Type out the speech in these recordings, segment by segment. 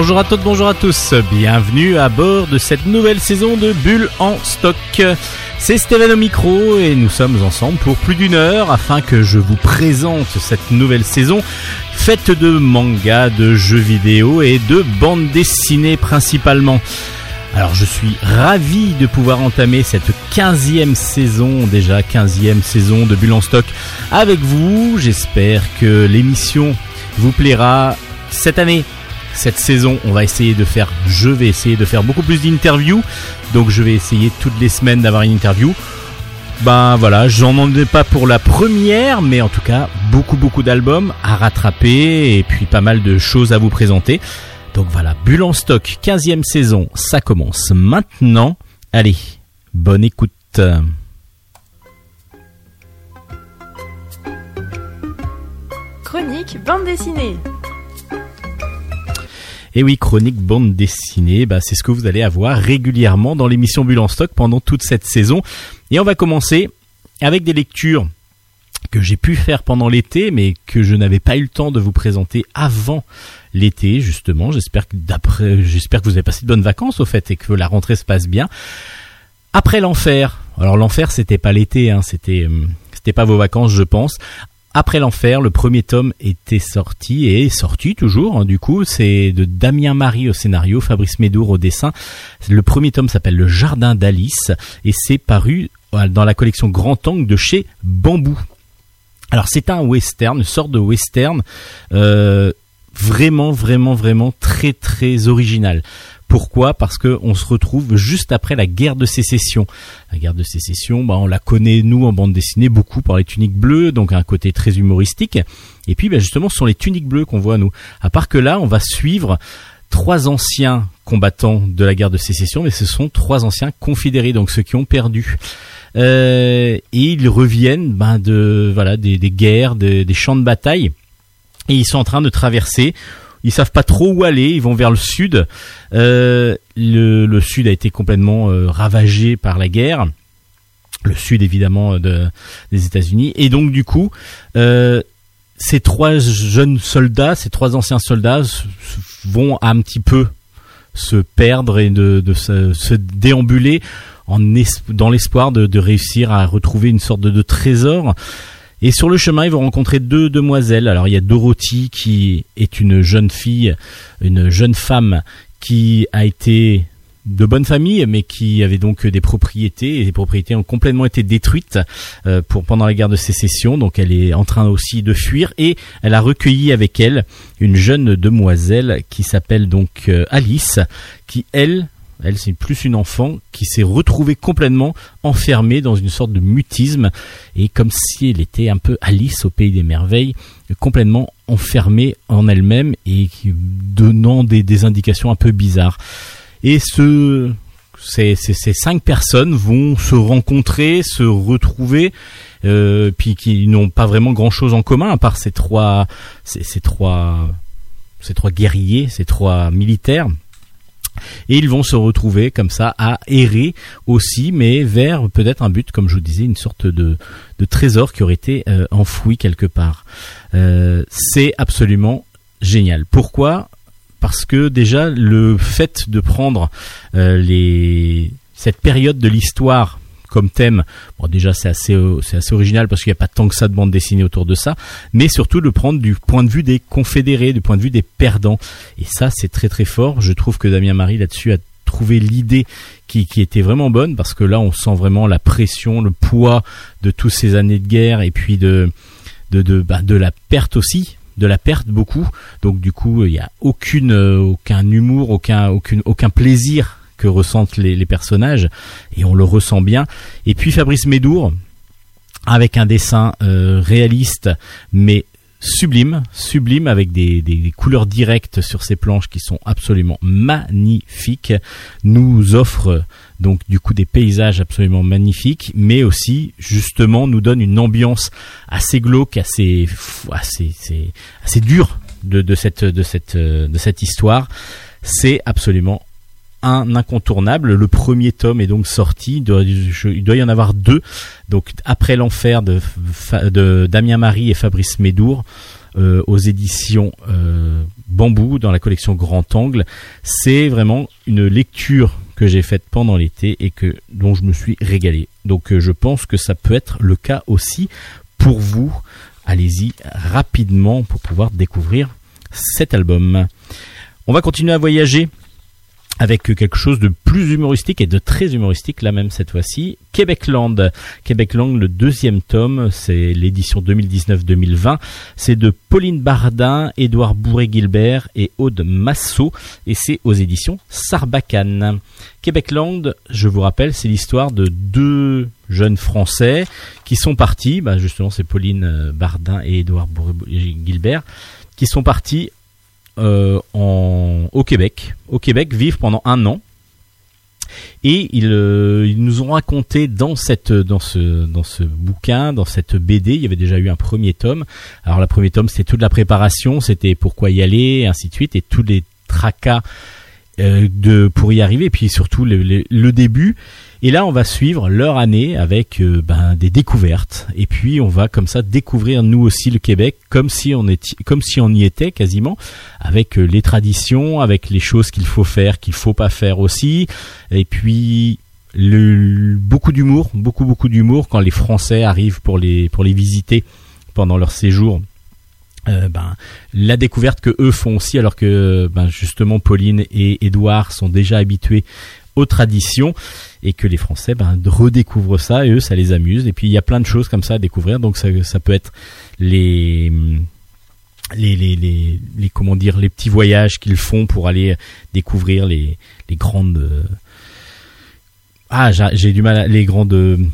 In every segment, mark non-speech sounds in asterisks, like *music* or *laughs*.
Bonjour à toutes, bonjour à tous, bienvenue à bord de cette nouvelle saison de Bulle en stock. C'est Stéphane au micro et nous sommes ensemble pour plus d'une heure afin que je vous présente cette nouvelle saison faite de mangas, de jeux vidéo et de bandes dessinées principalement. Alors je suis ravi de pouvoir entamer cette 15e saison, déjà 15e saison de Bulle en stock avec vous. J'espère que l'émission vous plaira cette année cette saison, on va essayer de faire, je vais essayer de faire beaucoup plus d'interviews. Donc je vais essayer toutes les semaines d'avoir une interview. Ben voilà, j'en ai pas pour la première, mais en tout cas, beaucoup beaucoup d'albums à rattraper et puis pas mal de choses à vous présenter. Donc voilà, Bulle en stock, 15e saison, ça commence maintenant. Allez, bonne écoute. Chronique bande dessinée. Et oui, chronique bande dessinée, bah, c'est ce que vous allez avoir régulièrement dans l'émission Bulle en stock pendant toute cette saison. Et on va commencer avec des lectures que j'ai pu faire pendant l'été, mais que je n'avais pas eu le temps de vous présenter avant l'été, justement. J'espère que d'après, j'espère que vous avez passé de bonnes vacances, au fait, et que la rentrée se passe bien. Après l'enfer. Alors l'enfer, c'était pas l'été, hein, c'était, euh, c'était pas vos vacances, je pense. Après l'enfer, le premier tome était sorti et est sorti toujours. hein, du coup, c'est de Damien Marie au scénario, Fabrice Médour au dessin. Le premier tome s'appelle Le Jardin d'Alice et c'est paru euh, dans la collection Grand Angle de chez Bambou. Alors c'est un western, une sorte de western euh, vraiment, vraiment, vraiment très, très original. Pourquoi? Parce que on se retrouve juste après la guerre de sécession. La guerre de sécession, bah, on la connaît nous en bande dessinée beaucoup par les tuniques bleues, donc un côté très humoristique. Et puis bah, justement, ce sont les tuniques bleues qu'on voit nous. À part que là, on va suivre trois anciens combattants de la guerre de sécession, mais ce sont trois anciens confédérés, donc ceux qui ont perdu. Euh, et ils reviennent ben, de voilà des, guerres, des champs de bataille, et ils sont en train de traverser. Ils savent pas trop où aller. Ils vont vers le sud. Euh, le, sud a été complètement euh, ravagé par la guerre. Le sud évidemment euh, de, des États-Unis. Et donc du coup, ces trois jeunes soldats, ces trois anciens soldats, vont un petit peu se perdre et de, se, déambuler dans l'espoir de, réussir à retrouver une sorte de trésor. Et sur le chemin, ils vont rencontrer deux demoiselles. Alors il y a Dorothy qui est une jeune fille, une jeune femme qui a été de bonne famille, mais qui avait donc des propriétés et les propriétés ont complètement été détruites euh, pendant la guerre de sécession. Donc elle est en train aussi de fuir et elle a recueilli avec elle une jeune demoiselle qui s'appelle donc euh, Alice, qui elle elle, c'est plus une enfant qui s'est retrouvée complètement enfermée dans une sorte de mutisme et comme si elle était un peu Alice au pays des merveilles, complètement enfermée en elle-même et donnant des, indications un peu bizarres. Et ce, ces, ces, cinq personnes vont se rencontrer, se retrouver, euh, puis qui n'ont pas vraiment grand-chose en commun à part ces trois, ces trois, ces trois guerriers, ces trois militaires. Et ils vont se retrouver comme ça à errer aussi, mais vers peut-être un but, comme je vous disais, une sorte de, trésor qui aurait été euh, enfoui quelque part. Euh, c'est absolument génial. Pourquoi? Parce que déjà le fait de prendre euh, les cette période de l'histoire comme thème, bon déjà c'est assez euh, c'est assez original parce qu'il n'y a pas tant que ça de bande dessinée autour de ça, mais surtout le prendre du point de vue des confédérés, du point de vue des perdants. Et ça c'est très très fort. Je trouve que Damien Marie là-dessus a trouvé l'idée qui, qui était vraiment bonne parce que là on sent vraiment la pression, le poids de toutes ces années de guerre et puis de de de, bah, de la perte aussi de la perte beaucoup donc du coup il y a aucune euh, aucun humour aucun aucune aucun plaisir que ressentent les, personnages et on le ressent bien et puis Fabrice Médour avec un dessin euh, réaliste mais sublime, sublime avec des, des, couleurs directes sur ces planches qui sont absolument magnifiques, nous offre donc du coup des paysages absolument magnifiques, mais aussi justement nous donne une ambiance assez glauque, assez assez assez, assez dure de, de cette de cette de cette histoire. C'est absolument un incontournable. Le premier tome est donc sorti. Il doit, y en avoir deux. Donc après l'enfer de, Damien Marie et Fabrice Médour euh, aux éditions euh, Bambou dans la collection Grand Angle. C'est vraiment une lecture que j'ai faite pendant l'été et que dont je me suis régalé. Donc je pense que ça peut être le cas aussi pour vous. Allez-y rapidement pour pouvoir découvrir cet album. On va continuer à voyager avec quelque chose de plus humoristique et de très humoristique là même cette fois-ci. Québecland. Québecland, le deuxième tome, c'est l'édition 2019-2020. C'est de Pauline Bardin, Édouard Bourré-Gilbert et Aude Massot et c'est aux éditions Sarbacane. Québecland, je vous rappelle, c'est l'histoire de deux jeunes Français qui sont partis, bah justement c'est Pauline Bardin et Édouard Bourré-Gilbert, qui sont partis euh, au Québec, au Québec, vivre pendant un an. Et euh, ils, nous ont raconté dans cette dans ce dans ce bouquin, dans cette BD, il y avait déjà eu un premier tome. Alors le premier tome, c'était toute la préparation, c'était pourquoi y aller, et ainsi de suite, et tous les tracas euh, de pour y arriver, et puis surtout le, début. Et là, on va suivre leur année avec euh, ben, des découvertes. Et puis, on va comme ça découvrir nous aussi le Québec, comme si on était, comme si on y était quasiment, avec euh, les traditions, avec les choses qu'il faut faire, qu'il faut pas faire aussi. Et puis beaucoup d'humour, beaucoup beaucoup d'humour quand les Français arrivent pour les pour les visiter pendant leur séjour euh, ben, la découverte que eux font aussi, alors que ben, justement Pauline et Édouard sont déjà habitués aux traditions et que les Français ben, redécouvrent ça et eux ça les amuse. Et puis il y a plein de choses comme ça à découvrir, donc ça, ça peut être les les, les, les, comment dire les petits voyages qu'ils font pour aller découvrir les, les grandes ah j'ai du mal à, les grandes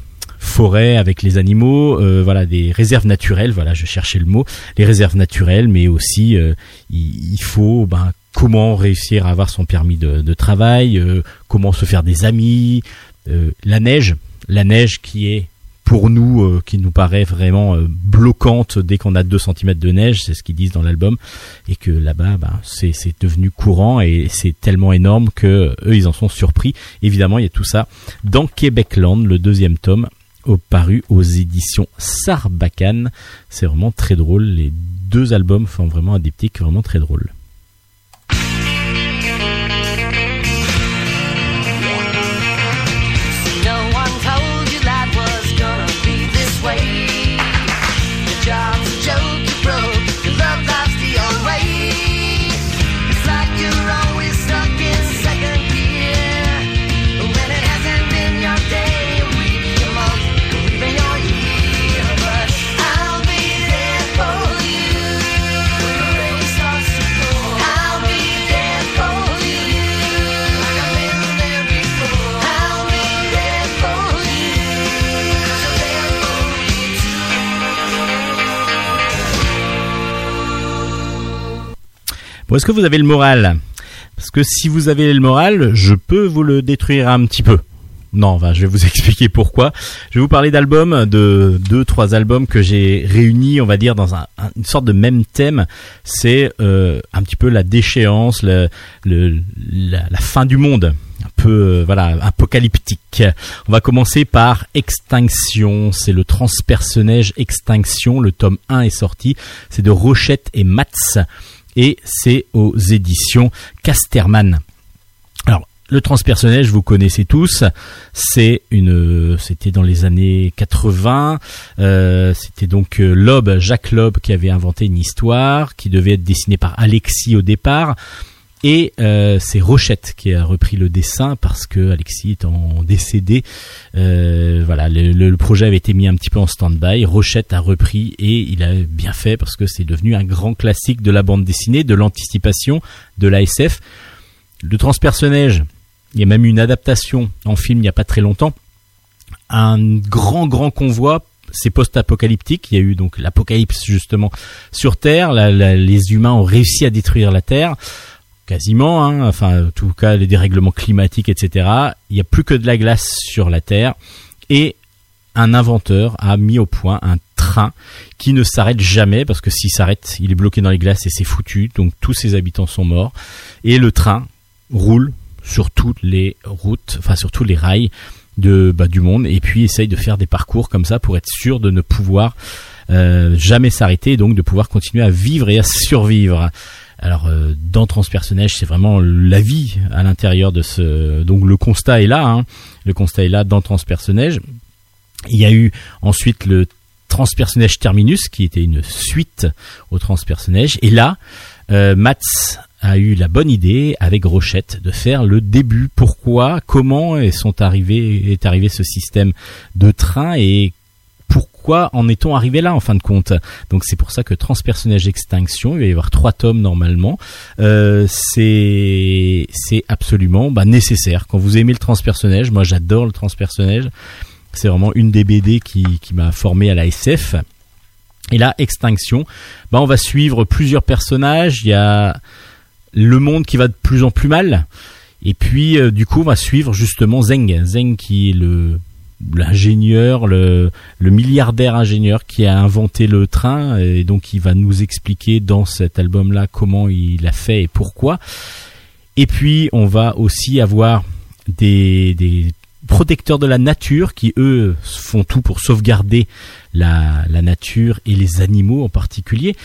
forêt avec les animaux, euh, voilà des réserves naturelles, voilà je cherchais le mot, les réserves naturelles, mais aussi euh, il, faut ben, comment réussir à avoir son permis de, travail, euh, comment se faire des amis, la neige, la neige qui est pour nous, qui nous paraît vraiment bloquante dès qu'on a 2 cm de neige, c'est ce qu'ils disent dans l'album, et que là-bas, ben, c'est devenu courant et c'est tellement énorme que eux, ils en sont surpris. Évidemment, il y a tout ça dans Québecland, le deuxième tome, paru aux éditions Sarbacane. C'est vraiment très drôle. Les deux albums font vraiment un diptyque vraiment très drôle. Est-ce que vous avez le moral? Parce que si vous avez le moral, je peux vous le détruire un petit peu. Non, je vais vous *laughs* expliquer pourquoi. Je vais vous parler d'albums, de deux, trois albums que j'ai réunis, on va dire, dans une sorte de même thème. C'est euh, un petit peu la déchéance, la, fin du monde, un peu, euh, voilà, apocalyptique. On va commencer par Extinction. C'est le transpersonnage Extinction. Le tome 1 est sorti. C'est de Rochette et Mats et c'est aux éditions Casterman. Alors le transpersonnage, vous connaissez tous. C'était dans les années 80. Euh, c'était donc euh, Loeb, Jacques Loeb, qui avait inventé une histoire qui devait être dessinée par Alexis au départ. Et euh, c'est Rochette qui a repris le dessin parce que Alexis étant décédé, euh, voilà, le, projet avait été mis un petit peu en stand-by. Rochette a repris et il a bien fait parce que c'est devenu un grand classique de la bande dessinée, de l'anticipation, de l'ASF. Le transpersonnage, il y a même eu une adaptation en film il n'y a pas très longtemps. Un grand grand convoi c'est post-apocalyptique. Il y a eu donc l'apocalypse justement sur Terre. les humains ont réussi à détruire la Terre quasiment, hein, enfin en tout cas les dérèglements climatiques, etc. Il n'y a plus que de la glace sur la Terre et un inventeur a mis au point un train qui ne s'arrête jamais parce que s'il s'arrête, il est bloqué dans les glaces et c'est foutu. Donc tous ses habitants sont morts et le train roule sur toutes les routes, enfin sur tous les rails de bah, du monde et puis essaye de faire des parcours comme ça pour être sûr de ne pouvoir euh, jamais s'arrêter et donc de pouvoir continuer à vivre et à survivre. Alors dans transpersonnage, c'est vraiment la vie à l'intérieur de ce. Donc le constat est là. Hein. Le constat est là dans transpersonnage. Il y a eu ensuite le transpersonnage terminus qui était une suite au transpersonnage. Et là, Mats a eu la bonne idée avec Rochette de faire le début. Pourquoi, comment est arrivé ce système de train? Et en est-on arrivé là en fin de compte? Donc c'est pour ça que Transpersonnage Extinction, il va y avoir trois tomes normalement. Euh, c'est c'est absolument bah, nécessaire. Quand vous aimez le transpersonnage, moi j'adore le transpersonnage. C'est vraiment une des BD qui, qui m'a formé à la SF. Et là, Extinction, bah on va suivre plusieurs personnages. Il y a le monde qui va de plus en plus mal. Et puis, euh, du coup, on va suivre justement Zeng. Zeng qui est le l'ingénieur, le, milliardaire ingénieur qui a inventé le train et donc il va nous expliquer dans cet album-là comment il a fait et pourquoi. Et puis on va aussi avoir des, des protecteurs de la nature qui eux font tout pour sauvegarder la, la nature et les animaux en particulier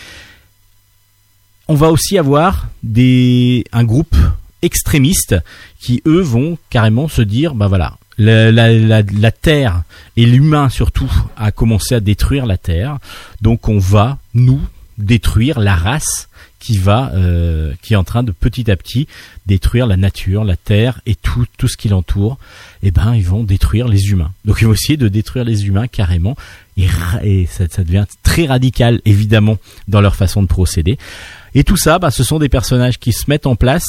on va aussi avoir des, un groupe extrémiste qui eux vont carrément se dire bah voilà la, terre et l'humain surtout a commencé à détruire la terre. Donc on va nous détruire la race qui va euh, qui est en train de petit à petit détruire la nature la terre et tout tout ce qui l'entoure. Eh ben ils vont détruire les humains. Donc ils vont essayer de détruire les humains carrément. Et, ça, ça devient très radical évidemment dans leur façon de procéder. Et tout ça, bah, ce sont des personnages qui se mettent en place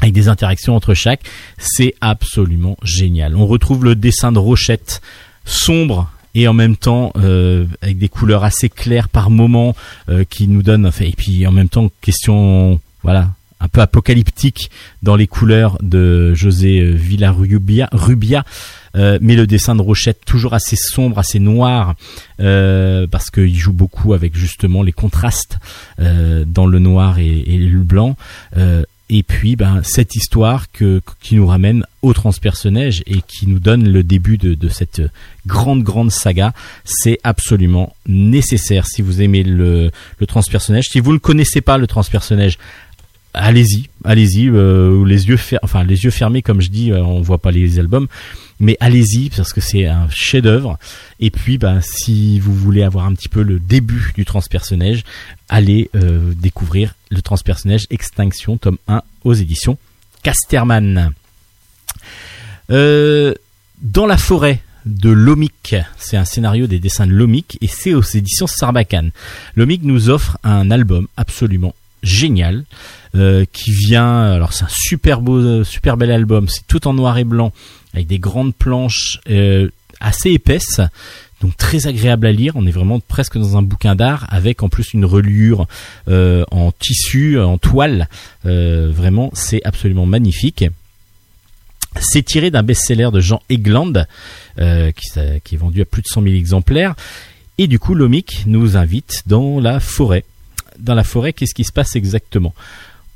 avec des interactions entre chaque. C'est absolument génial. On retrouve le dessin de Rochette sombre et en même temps euh, avec des couleurs assez claires par moment euh, qui nous donnent enfin, et puis en même temps question voilà un peu apocalyptique dans les couleurs de José euh, Villarubia Rubia euh, mais le dessin de Rochette toujours assez sombre, assez noir, euh, parce qu'il joue beaucoup avec justement les contrastes euh, dans le noir et, le blanc. Et puis, ben, cette histoire que, qui nous ramène au transpersonnage et qui nous donne le début de, de cette grande, grande saga, c'est absolument nécessaire si vous aimez le, le transpersonnage. Si vous ne connaissez pas le transpersonnage, allez-y, allez-y, euh, les yeux enfin les yeux fermés comme je dis, on voit pas les albums, mais allez-y parce que c'est un chef-d'œuvre. Et puis, bah, si vous voulez avoir un petit peu le début du transpersonnage, allez euh, découvrir le transpersonnage Extinction, tome 1 aux éditions Casterman. Euh, dans la forêt de Lomik, c'est un scénario des dessins de Lomik et c'est aux éditions Sarbacane. Lomik nous offre un album absolument génial euh, qui vient alors c'est un super beau super bel album c'est tout en noir et blanc avec des grandes planches euh, assez épaisses, donc très agréable à lire. On est vraiment presque dans un bouquin d'art avec en plus une reliure euh, en tissu, en toile. Euh, vraiment, c'est absolument magnifique. C'est tiré d'un best-seller de Jean Egland qui, qui, est vendu à plus de 100 000 exemplaires. Et du coup, Lomic nous invite dans la forêt. Dans la forêt, qu'est-ce qui se passe exactement?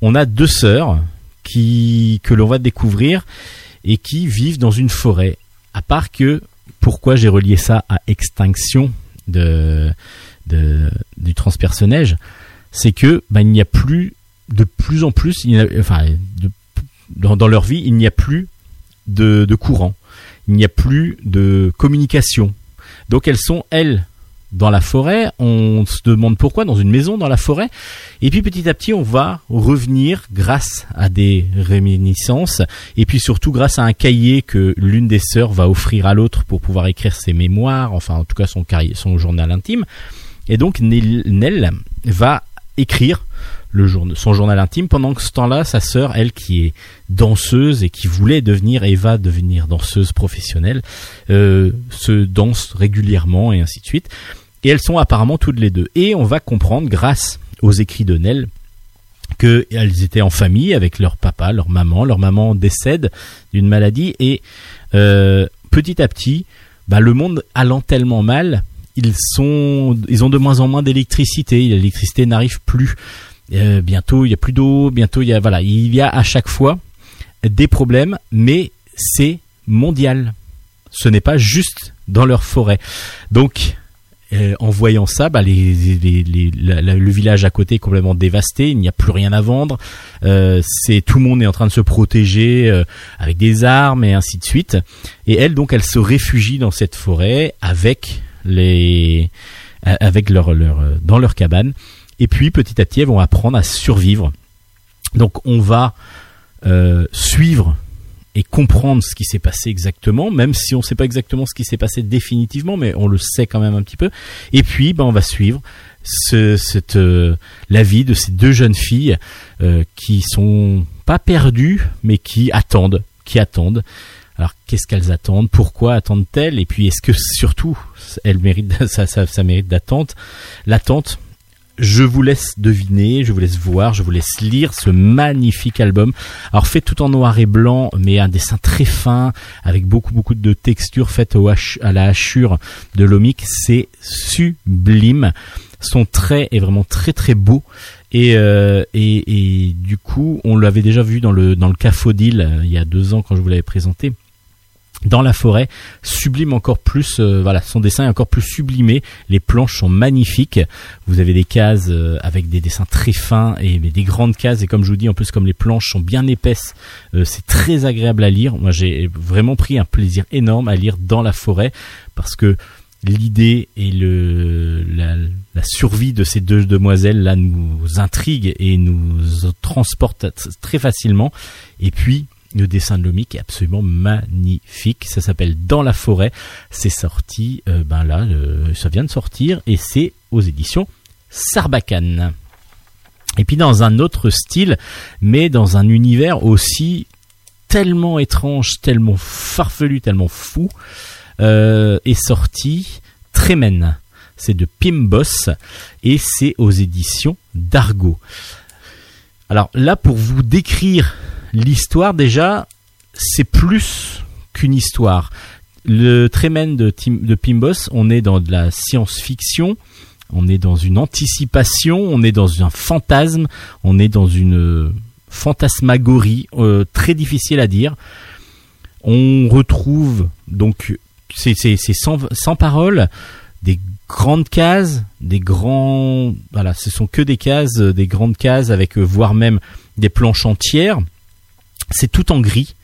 On a deux sœurs qui que l'on va découvrir et qui vivent dans une forêt. À part que, pourquoi j'ai relié ça à extinction de, du transpersonnage, c'est que bah, il n'y a plus de plus en plus, enfin, dans, leur vie, il n'y a plus de courant, il n'y a plus de communication. Donc elles sont elles dans la forêt, on se demande pourquoi dans une maison dans la forêt, et puis petit à petit on va revenir grâce à des réminiscences, et puis surtout grâce à un cahier que l'une des sœurs va offrir à l'autre pour pouvoir écrire ses mémoires, enfin en tout cas son, son journal intime, et donc Nell va écrire son journal intime. Pendant que ce temps-là, sa sœur, elle qui est danseuse et qui voulait devenir et va devenir danseuse professionnelle, euh, se danse régulièrement et ainsi de suite. Et elles sont apparemment toutes les deux. Et on va comprendre, grâce aux écrits de Nell, qu'elles étaient en famille avec leur papa, leur maman. Leur maman décède d'une maladie et euh, petit à petit, bah, le monde allant tellement mal, ils sont, ils ont de moins en moins d'électricité. L'électricité n'arrive plus. Euh, bientôt il y a plus d'eau, bientôt il y a voilà, il y a à chaque fois des problèmes, mais c'est mondial. Ce n'est pas juste dans leur forêt. Donc euh, en voyant ça, bah, le village à côté est complètement dévasté, il n'y a plus rien à vendre. Euh, c'est tout le monde est en train de se protéger avec des armes et ainsi de suite. Et elle donc, elle se réfugie dans cette forêt avec les, avec leur, leur dans leur cabane. Et puis petit à petit, elles vont apprendre à survivre. Donc on va suivre et comprendre ce qui s'est passé exactement, même si on ne sait pas exactement ce qui s'est passé définitivement, mais on le sait quand même un petit peu. Et puis, ben, on va suivre ce, cette, euh, la vie de ces deux jeunes filles euh, qui sont pas perdues, mais qui attendent, qui attendent. Alors, qu'est-ce qu'elles attendent? Pourquoi attendent-elles? Et puis, est-ce que surtout, elles méritent, *laughs* ça, ça, ça mérite d'attente? L'attente, je vous laisse deviner, je vous laisse voir, je vous laisse lire ce magnifique album. Alors fait tout en noir et blanc, mais un dessin très fin, avec beaucoup beaucoup de textures faites au à la hachure de l'omic, c'est sublime. Son trait est vraiment très très beau. Et, euh, et, et, du coup, on l'avait déjà vu dans le dans le Cafodil euh, il y a deux ans quand je vous l'avais présenté dans la forêt, sublime encore plus, euh, voilà, son dessin est encore plus sublimé, les planches sont magnifiques, vous avez des cases euh, avec des dessins très fins et des grandes cases, et comme je vous dis, en plus comme les planches sont bien épaisses, euh, c'est très agréable à lire, moi j'ai vraiment pris un plaisir énorme à lire dans la forêt, parce que l'idée et la, la, survie de ces deux demoiselles là nous intrigue et nous transporte très facilement, et puis le dessin de Lomic est absolument magnifique. Ça s'appelle Dans la forêt. C'est sorti, euh, ben là, euh, ça vient de sortir et c'est aux éditions Sarbacane. Et puis dans un autre style, mais dans un univers aussi tellement étrange, tellement farfelu, tellement fou, euh, est sorti Tremen. C'est de Pimbos et c'est aux éditions d'Argo. Alors là, pour vous décrire l'histoire déjà, c'est plus qu'une histoire. Le Tremen de, Pimbos, on est dans de la science-fiction, on est dans une anticipation, on est dans un fantasme, on est dans une fantasmagorie euh, très difficile à dire. On retrouve donc c'est sans, sans parole des grandes cases, des grands voilà, ce sont que des cases, des grandes cases avec euh, voire même des planches entières. C'est tout en gris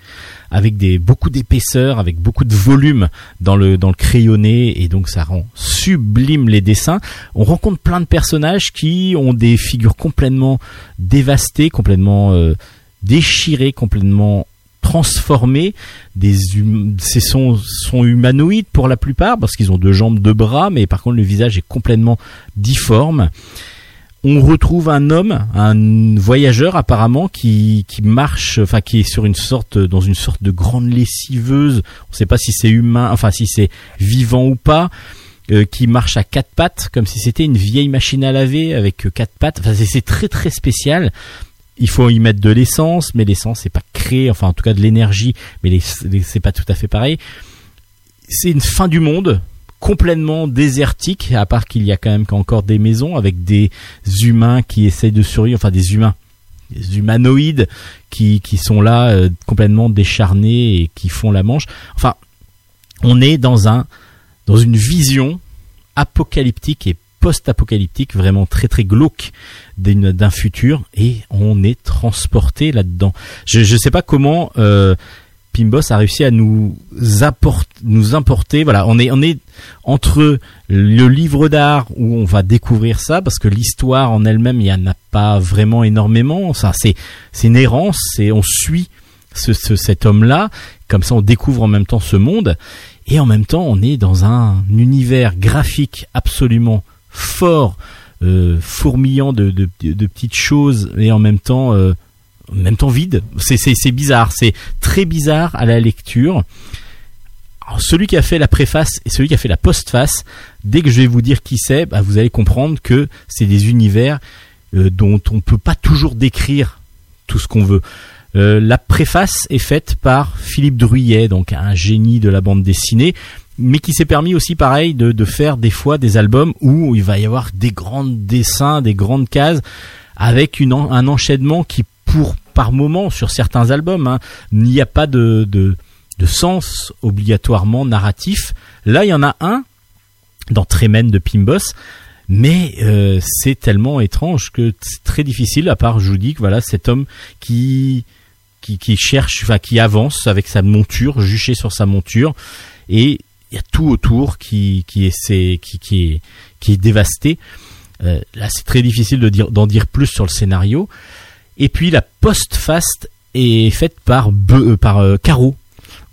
avec beaucoup d'épaisseur, avec beaucoup de volume dans le crayonné et donc ça rend sublime les dessins. On rencontre plein de personnages qui ont des figures complètement dévastées, complètement euh, déchirées, complètement transformées. Hum, ces sont, sont humanoïdes pour la plupart parce qu'ils ont deux jambes, deux bras, mais par contre le visage est complètement difforme on retrouve un homme, un voyageur apparemment qui, qui marche, enfin qui est sur une sorte, dans une sorte de grande lessiveuse. On ne sait pas si c'est humain, enfin si c'est vivant ou pas. Euh, qui marche à quatre pattes, comme si c'était une vieille machine à laver avec quatre pattes. Enfin, c'est très très spécial. Il faut y mettre de l'essence, mais l'essence c'est pas créé, enfin en tout cas de l'énergie, mais c'est pas tout à fait pareil. C'est une fin du monde, complètement désertique, à part qu'il y a quand même encore des maisons avec des humains qui essayent de survivre, enfin des humains, des humanoïdes qui, qui sont là euh, complètement décharnés et qui font la manche. Enfin, on est dans un dans une vision apocalyptique et post-apocalyptique vraiment très très glauque d'un futur et on est transporté là-dedans. Je ne sais pas comment euh, Pimbos a réussi à nous apporter, nous importer. Voilà, on est on est entre le livre d'art où on va découvrir ça parce que l'histoire en elle-même il y en a pas vraiment énormément. Ça c'est c'est une errance, c'est on suit ce, cet homme-là. Comme ça, on découvre en même temps ce monde et en même temps, on est dans un univers graphique absolument fort, euh, fourmillant de, de, de, petites choses et en même temps euh, en même temps vide. C'est bizarre, c'est très bizarre à la lecture. celui qui a fait la préface et celui qui a fait la postface, dès que je vais vous dire qui c'est, bah, vous allez comprendre que c'est des univers euh, dont on ne peut pas toujours décrire tout ce qu'on veut. Euh, la préface est faite par Philippe Druyet, donc un génie de la bande dessinée, mais qui s'est permis aussi pareil de, de, faire des fois des albums où il va y avoir des grands dessins, des grandes cases, avec une, un enchaînement qui par moment sur certains albums, hein, il n'y a pas de, sens obligatoirement narratif. Là, il y en a un dans Tremen de Pimbos. Mais euh, c'est tellement étrange que c'est très difficile, à part je vous dis que voilà, cet homme qui, cherche, qui avance avec sa monture, juché sur sa monture, et il y a tout autour qui, est, qui est dévasté. Euh, là, c'est très difficile de dire, d'en dire plus sur le scénario. Et puis la post-fast est faite par, Be, par euh, Caro,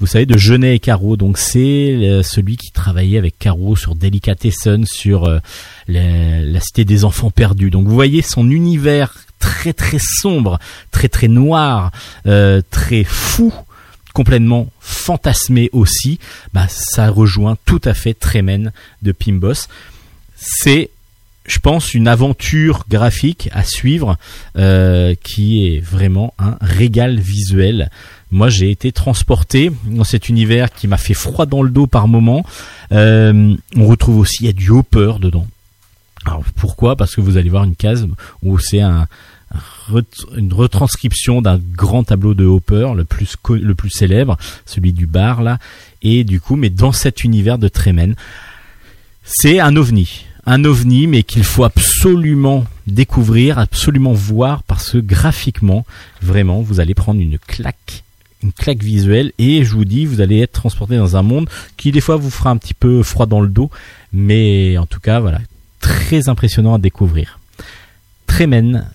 vous savez, de Genet et Caro. Donc c'est euh, celui qui travaillait avec Caro sur Delicatessen, sur euh, la, cité des enfants perdus. Donc vous voyez son univers très très sombre, très très noir, euh, très fou complètement fantasmé aussi, bah, ça rejoint tout à fait Tremen de Pimbos. C'est je pense, une aventure graphique à suivre qui est vraiment un régal visuel moi j'ai été transporté dans cet univers qui m'a fait froid dans le dos par moment. Euh, on retrouve aussi il y a du Hopper dedans. Alors pourquoi? Parce que vous allez voir une case où c'est un, une retranscription d'un grand tableau de Hopper, le plus le plus célèbre, celui du bar là, et du coup, mais dans cet univers de Tremen, c'est un ovni, un ovni, mais qu'il faut absolument découvrir, absolument voir, parce que graphiquement, vraiment, vous allez prendre une claque une claque visuelle et je vous dis vous allez être transporté dans un monde qui des fois vous fera un petit peu froid dans le dos mais en tout cas voilà très impressionnant à découvrir. Tremen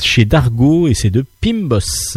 chez Dargo et c'est de Pimbos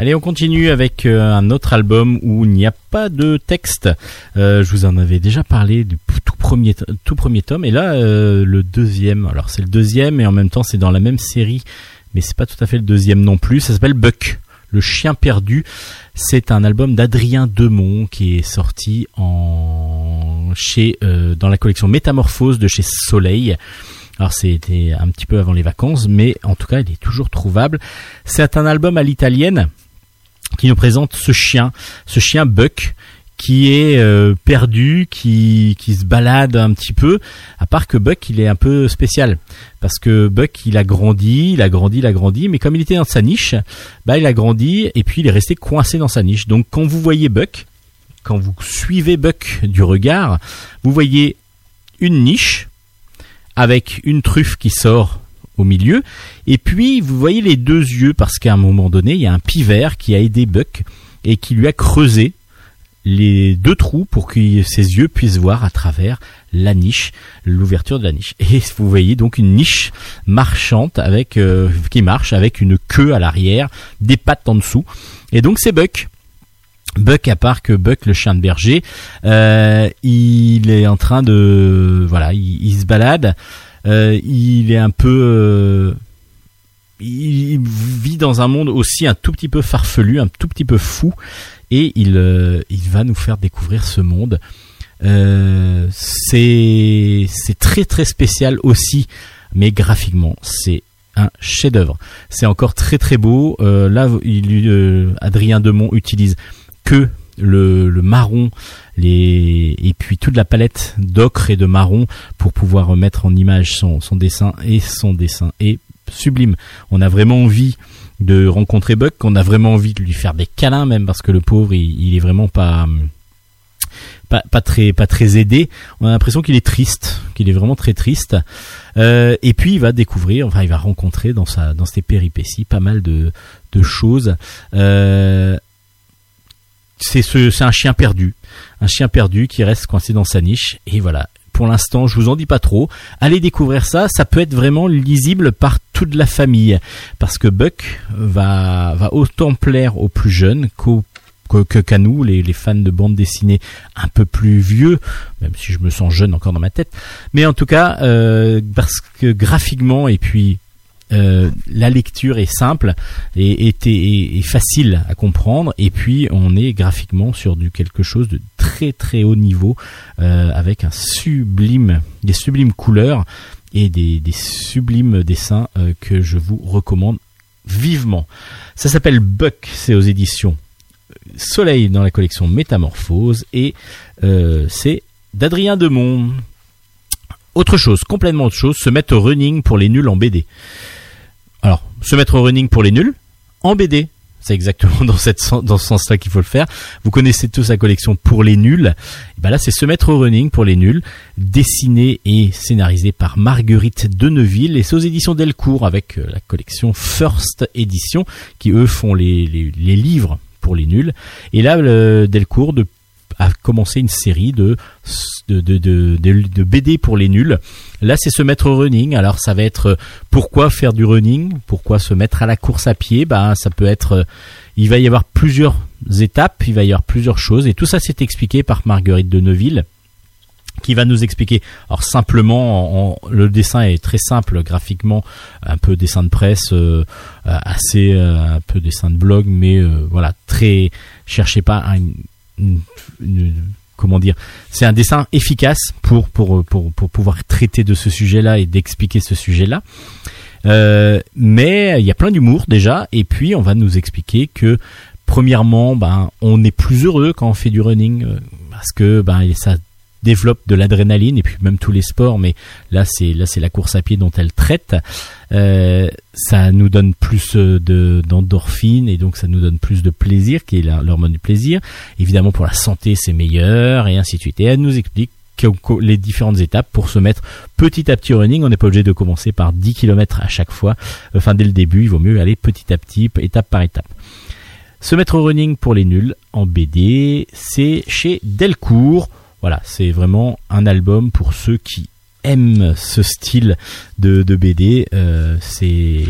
Allez, on continue avec euh, un autre album où il n'y a pas de texte. Euh, je vous en avais déjà parlé du tout premier, tout premier tome, et là euh, le deuxième. Alors c'est le deuxième, et en même temps c'est dans la même série, mais c'est pas tout à fait le deuxième non plus. Ça s'appelle Buck. Le chien perdu, c'est un album d'Adrien Demont qui est sorti en chez dans la collection Métamorphose de chez Soleil. Alors c'était un petit peu avant les vacances, mais en tout cas il est toujours trouvable. C'est un album à l'italienne qui nous présente ce chien, ce chien Buck qui est euh, perdu, qui, qui se balade un petit peu, à part que Buck il est un peu spécial, parce que Buck il a grandi, il a grandi, il a grandi, mais comme il était dans sa niche, bah il a grandi et puis il est resté coincé dans sa niche. Donc quand vous voyez Buck, quand vous suivez Buck du regard, vous voyez une niche avec une truffe qui sort au milieu. Et puis, vous voyez les deux yeux, parce qu'à un moment donné, il y a un pivert qui a aidé Buck et qui lui a creusé les deux trous pour que ses yeux puissent voir à travers la niche, l'ouverture de la niche. Et vous voyez donc une niche marchante avec euh, qui marche avec une queue à l'arrière, des pattes en dessous. Et donc c'est Buck. Buck, à part que Buck, le chien de berger, euh, il est en train de, voilà, il se balade. Euh, il est un peu euh, il vit dans un monde aussi un tout petit peu farfelu, un tout petit peu fou, et il, euh, va nous faire découvrir ce monde. C'est très très spécial aussi, mais graphiquement c'est un chef-d'œuvre. C'est encore très très beau. Là, Adrien Demont utilise que le, le marron les et puis toute la palette d'ocre et de marron pour pouvoir mettre en image son, son dessin et son dessin est sublime. On a vraiment envie de rencontrer Buck, on a vraiment envie de lui faire des câlins même parce que le pauvre il, est vraiment pas, pas pas très pas très aidé. On a l'impression qu'il est triste, qu'il est vraiment très triste. Euh, et puis il va découvrir, enfin il va rencontrer dans sa dans ses péripéties pas mal de de choses. Euh, c'est ce, c'est un chien perdu, un chien perdu qui reste coincé dans sa niche. Et voilà. Pour l'instant, je vous en dis pas trop. Allez découvrir ça. Ça peut être vraiment lisible par toute la famille, parce que Buck va va autant plaire aux plus jeunes qu'aux que qu'à nous, les, les, fans de bande dessinée un peu plus vieux, même si je me sens jeune encore dans ma tête. Mais en tout cas, euh, parce que graphiquement et puis euh, la lecture est simple et, et, facile à comprendre. Et puis on est graphiquement sur du quelque chose de très très haut niveau euh, avec un sublime, des sublimes couleurs et des, sublimes dessins euh, que je vous recommande vivement. Ça s'appelle Buck, c'est aux éditions Soleil dans la collection Métamorphose et c'est d'Adrien Demont. Autre chose, complètement autre chose, se mettre au running pour les nuls en BD. Alors, se mettre au running pour les nuls en BD. C'est exactement *laughs* dans, cette, dans ce sens-là qu'il faut le faire. Vous connaissez tous la collection pour les nuls. Et ben là, c'est se mettre au running pour les nuls, dessiné et scénarisé par Marguerite Deneville et c'est aux éditions Delcourt avec euh, la collection First Edition qui eux font les, les, livres pour les nuls. Et là, Delcourt, de a commencé une série de de, de, de, BD pour les nuls. Là, c'est se mettre au running. Alors, ça va être euh, pourquoi faire du running, pourquoi se mettre à la course à pied? Bah, ça peut être. Euh, il va y avoir plusieurs étapes, il va y avoir plusieurs choses, et tout ça c'est expliqué par Marguerite de Neuville qui va nous expliquer. Alors simplement, le dessin est très simple graphiquement, un peu dessin de presse, euh, assez un peu dessin de blog, mais voilà très. Cherchez pas un, comment dire c'est un dessin efficace pour, pour, pouvoir traiter de ce sujet-là et d'expliquer ce sujet-là. Euh, mais il y a plein d'humour déjà, et puis on va nous expliquer que premièrement, ben on est plus heureux quand on fait du running euh, parce que ben ça développe de l'adrénaline et puis même tous les sports mais là c'est là c'est la course à pied dont elle traite euh, ça nous donne plus de d'endorphine et donc ça nous donne plus de plaisir qui est l'hormone du plaisir évidemment pour la santé c'est meilleur et ainsi de suite et elle nous explique les différentes étapes pour se mettre petit à petit au running. On n'est pas obligé de commencer par 10 km à chaque fois. Enfin, dès le début, il vaut mieux aller petit à petit, étape par étape. Se mettre au running pour les nuls en BD, c'est chez Delcourt. Voilà, c'est vraiment un album pour ceux qui aiment ce style de, BD. Euh, c'est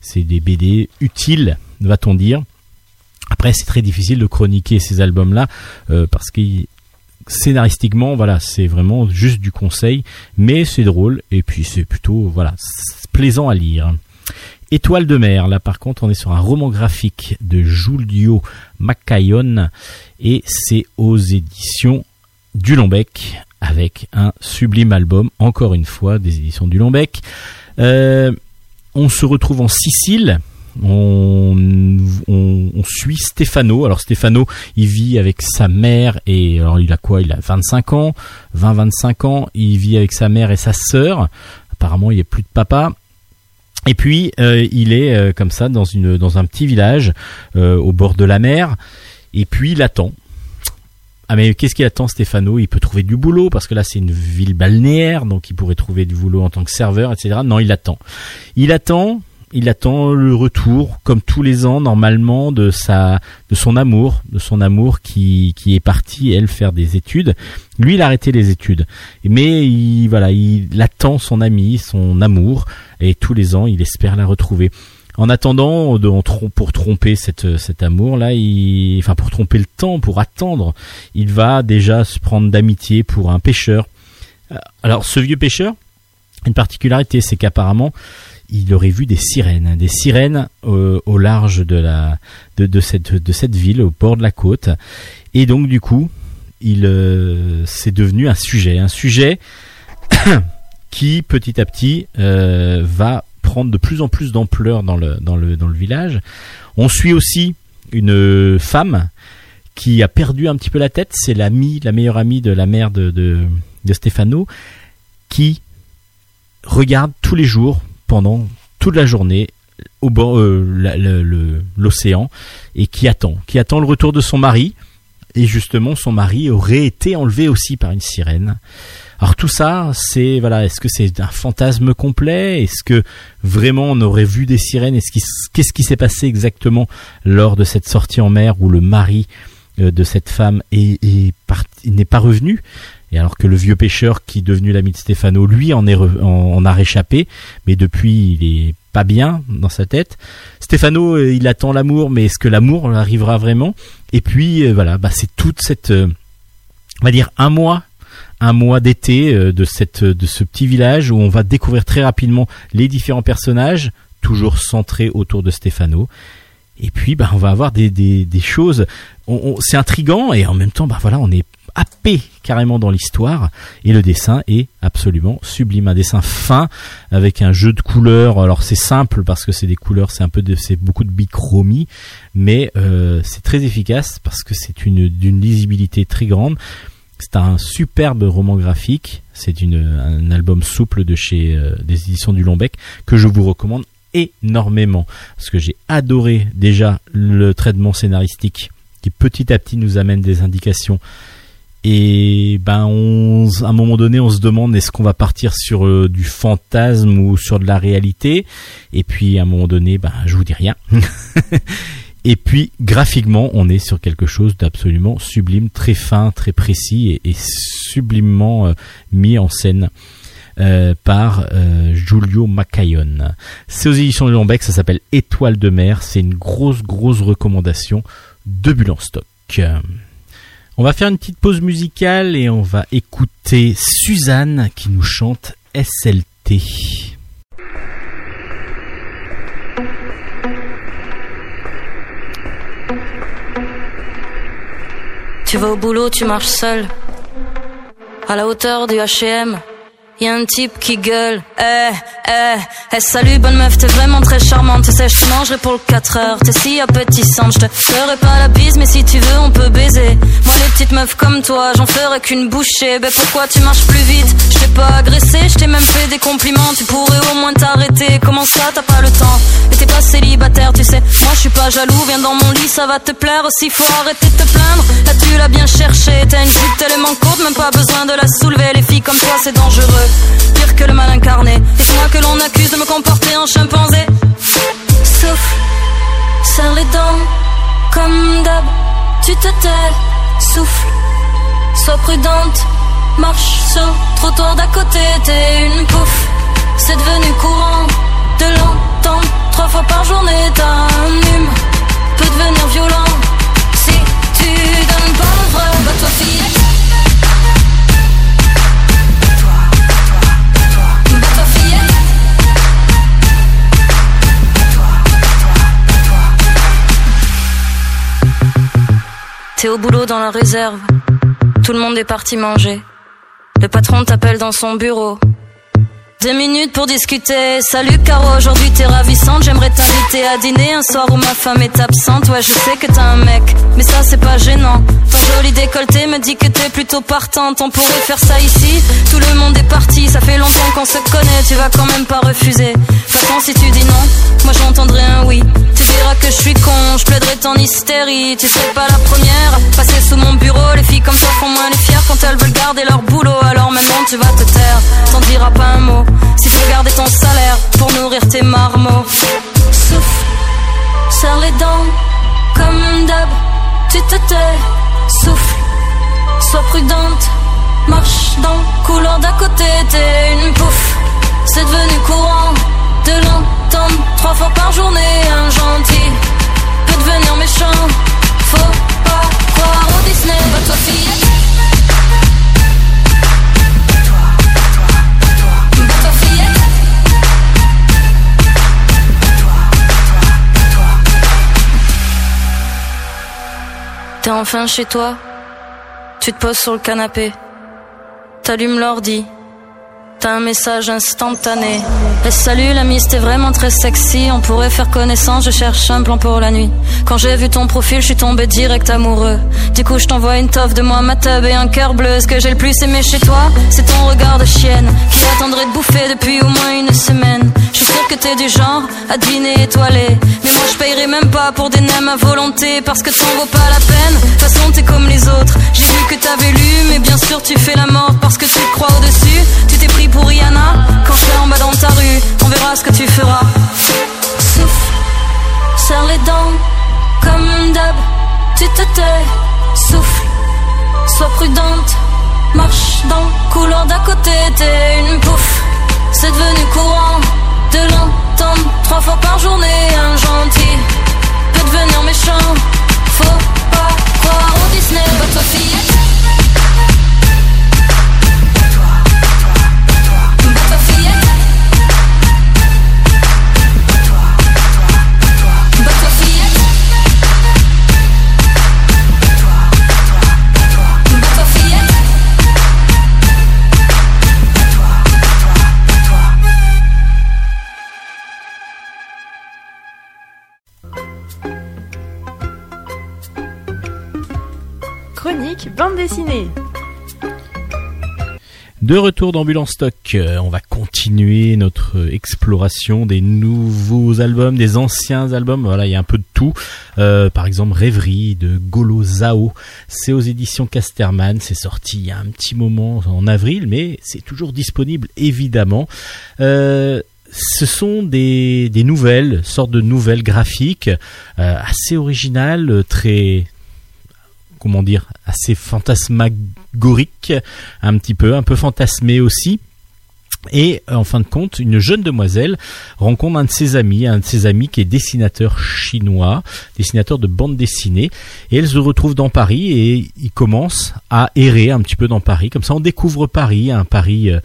c'est des BD utiles, va-t-on dire. Après, c'est très difficile de chroniquer ces albums-là euh, parce que scénaristiquement, voilà, c'est vraiment juste du conseil, mais c'est drôle et puis c'est plutôt voilà plaisant à lire. Étoile de mer, là par contre on est sur un roman graphique de Giulio Maccayon et c'est aux éditions du Lombec avec un sublime album, encore une fois, des éditions du Lombec. Euh, on se retrouve en Sicile. On, suit Stefano. Alors Stefano, il vit avec sa mère et alors il a quoi? Il a 25 ans, 20-25 ans. Il vit avec sa mère et sa sœur. Apparemment, il n'y a plus de papa. Et puis euh, il est euh, comme ça dans une dans un petit village au bord de la mer. Et puis il attend ah mais qu'est-ce qu'il attend Stéphano Il peut trouver du boulot parce que là c'est une ville balnéaire, donc il pourrait trouver du boulot en tant que serveur, etc. Non, il attend. Il attend, il attend le retour, comme tous les ans normalement, de sa, de son amour, de son amour qui qui est parti elle faire des études. Lui, il a arrêté les études, mais il voilà, il attend son ami, son amour, et tous les ans il espère la retrouver. En attendant, pour tromper cette, cet amour-là, enfin pour tromper le temps, pour attendre, il va déjà se prendre d'amitié pour un pêcheur. Euh, alors ce vieux pêcheur, une particularité, c'est qu'apparemment, il aurait vu des sirènes, des sirènes euh, au large de la de, de, cette de cette ville, au bord de la côte, et donc du coup, il euh, c'est devenu un sujet, un sujet *coughs* qui petit à petit va de plus en plus d'ampleur dans le, dans, le, dans le village. On suit aussi une femme qui a perdu un petit peu la tête. C'est l'amie, la meilleure amie de la mère de, de, Stefano, qui regarde tous les jours, pendant toute la journée, au bord euh, l'océan et qui attend, qui attend le retour de son mari. Et justement, son mari aurait été enlevé aussi par une sirène. Alors tout ça, c'est voilà, est-ce que c'est un fantasme complet? Est-ce que vraiment on aurait vu des sirènes? Est-ce qu'est-ce qui s'est passé exactement lors de cette sortie en mer où le mari euh, de cette femme est, n'est pas revenu? Alors que le vieux pêcheur qui est devenu l'ami de Stefano, lui en, est en, a réchappé, mais depuis il est pas bien dans sa tête. Stefano, euh, il attend l'amour, mais est-ce que l'amour arrivera vraiment? Et puis euh, voilà, bah c'est toute cette, on va dire un mois un mois d'été euh, de cette de ce petit village où on va découvrir très rapidement les différents personnages, toujours centré autour de Stefano. Et puis, bah, on va avoir des, des, choses. c'est intrigant et en même temps, bah voilà, on est happé carrément dans l'histoire et le dessin est absolument sublime. Un dessin fin avec un jeu de couleurs. Alors c'est simple parce que c'est des couleurs, c'est un peu de, c'est beaucoup de bichromie, mais euh, c'est très efficace parce que c'est une d'une lisibilité très grande. C'est un superbe roman graphique. C'est un album souple de chez euh, des éditions du Lombec que je vous recommande énormément parce que j'ai adoré déjà le traitement scénaristique qui petit à petit nous amène des indications et ben on, à un moment donné on se demande est-ce qu'on va partir sur euh, du fantasme ou sur de la réalité? Et puis à un moment donné ben je vous dis rien *laughs* et puis graphiquement on est sur quelque chose d'absolument sublime très fin très précis et, sublimement euh, mis en scène euh, par euh, Giulio. C'est aux éditions de Lombec, ça s'appelle Étoile de mer, c'est une grosse grosse recommandation de Bulle en stock. On va faire une petite pause musicale et on va écouter Suzanne qui nous chante SLT. Tu vas au boulot, tu marches seul, à la hauteur du HM. Y'a un type qui gueule, eh, eh, eh, salut bonne meuf, t'es vraiment très charmante, tu sais, je te mangerai pour le 4 heures, t'es si appétissante, je te ferai pas la bise, mais si tu veux, on peut baiser. Moi, les petites meufs comme toi, j'en ferai qu'une bouchée, ben pourquoi tu marches plus vite? Je t'ai pas agressé, je t'ai même fait des compliments, tu pourrais au moins t'arrêter, comment ça, t'as pas le temps? Et t'es pas célibataire, tu sais, moi je suis pas jaloux, viens dans mon lit, ça va te plaire, aussi. Faut arrêter de te plaindre, là tu l'as bien cherché, t'as une jupe tellement courte, même pas besoin de la soulever, les filles comme toi c'est dangereux pire que le mal incarné. Et moi que l'on accuse de me comporter en chimpanzé. Souffle, serre les dents, comme d'hab, tu te tais, souffle, sois prudente, marche sur trottoir d'à côté, t'es une pouffe, c'est devenu courant de l'entendre trois fois par journée, t'as un hume, T'es au boulot dans la réserve. Tout le monde est parti manger. Le patron t'appelle dans son bureau. Deux minutes pour discuter. Salut Caro, aujourd'hui t'es ravissante. J'aimerais t'inviter à dîner un soir où ma femme est absente. Ouais, je sais que t'as un mec, mais ça c'est pas gênant. Ton joli décolleté me dit que t'es plutôt partante. On pourrait faire ça ici. Tout le monde est parti, ça fait longtemps qu'on se connaît. Tu vas quand même pas refuser. De si tu dis non, moi j'entendrai un oui. Tu diras que je suis con, je plaiderai ton hystérie. Tu serais pas la première passer sous mon bureau. Les filles comme toi font moins les fiers quand elles veulent garder leur boulot. Alors maintenant tu vas te taire, t'en diras pas un mot. Si tu garder ton salaire pour nourrir tes marmots. Souffle, serre les dents, comme d'hab, tu te tais. Souffle, sois prudente, marche dans le couloir enfin chez toi, tu te poses sur le canapé, t'allumes l'ordi, un message instantané. Et salut l'ami, c'était vraiment très sexy, on pourrait faire connaissance, je cherche un plan pour la nuit. Quand j'ai vu ton profil, je suis tombé direct amoureux. Du coup, je t'envoie une toffe de moi, ma tub et un cœur bleu. Ce que j'ai le plus aimé chez toi, c'est ton regard de chienne, qui attendrait de bouffer depuis au moins une semaine. Je suis sûr que t'es du genre à dîner étoilé. Mais moi, je payerai même pas pour des nems à volonté, parce que t'en vaut pas la peine. De toute façon, t'es comme les autres. J'ai vu que t'avais lu, mais bien sûr, tu fais la mort parce que tu crois au-dessus. Tu t'es pris pour Rihanna quand je serai en bas dans ta rue. On verra ce que tu feras. Souffle, serre les dents, comme d'hab. Tu te tais, souffle, sois prudente. Marche dans le couloir d'à côté, t'es une pouffe. C'est devenu courant de l'entendre trois fois par journée. Un gentil peut devenir méchant. Faut pas croire au Disney, votre fille. Bande dessinée. De retour d'Ambulance Stock, euh, on va continuer notre exploration des nouveaux albums, des anciens albums. Voilà, il y a un peu de tout. Euh, par exemple, Rêverie de Golo Zao. C'est aux éditions Casterman. C'est sorti il a un petit moment en avril, mais c'est toujours disponible évidemment. Euh, ce sont des, des nouvelles, sortes de nouvelles graphiques assez originales, très comment dire, assez fantasmagorique, un petit peu, un peu fantasmé aussi. Et en fin de compte, une jeune demoiselle rencontre un de ses amis, un de ses amis qui est dessinateur chinois, dessinateur de bande dessinée, et elle se retrouve dans Paris et il commence à errer un petit peu dans Paris. Comme ça, on découvre Paris, un Paris euh,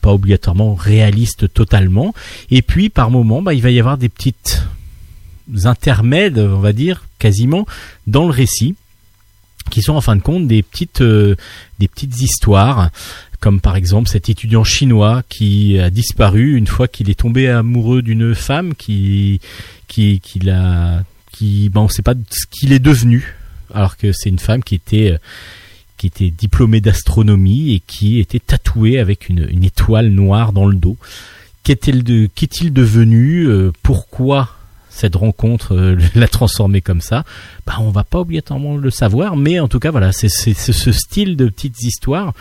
pas obligatoirement réaliste totalement. Et puis, par moment, bah, il va y avoir des petites intermèdes, on va dire, quasiment, dans le récit qui sont en fin de compte des petites euh, des petites histoires comme par exemple cet étudiant chinois qui a disparu une fois qu'il est tombé amoureux d'une femme qui qui qui l'a qui ben on sait pas ce qu'il est devenu alors que c'est une femme qui était euh, qui était diplômée d'astronomie et qui était tatouée avec une, une étoile noire dans le dos. Qu'est-il de qu'est-il devenu euh, Pourquoi cette rencontre euh, *laughs* l'a transformé comme ça, bah on va pas obligatoirement le savoir, mais en tout cas voilà, c'est ce style de petites histoires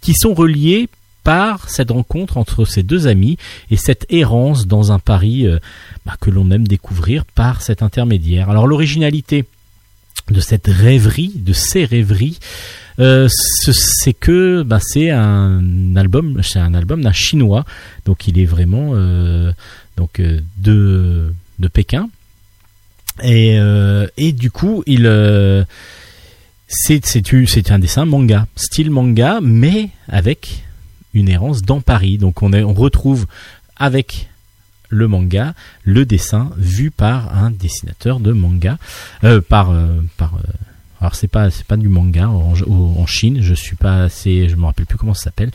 qui sont reliées par cette rencontre entre ces deux amis et cette errance dans un Paris euh, bah, que l'on aime découvrir par cet intermédiaire. Alors l'originalité de cette rêverie, de ces rêveries, euh, c'est que bah, c'est un album, c'est un album d'un chinois, donc il est vraiment donc de de Pékin. Et, euh, et du coup, il euh, c'est c'est un dessin manga, style manga, mais avec une errance dans Paris. Donc on, est, on retrouve avec le manga le dessin vu par un dessinateur de manga, euh, par par alors c'est pas c'est pas du manga en, en, Chine, je suis pas assez, je me rappelle plus comment ça s'appelle,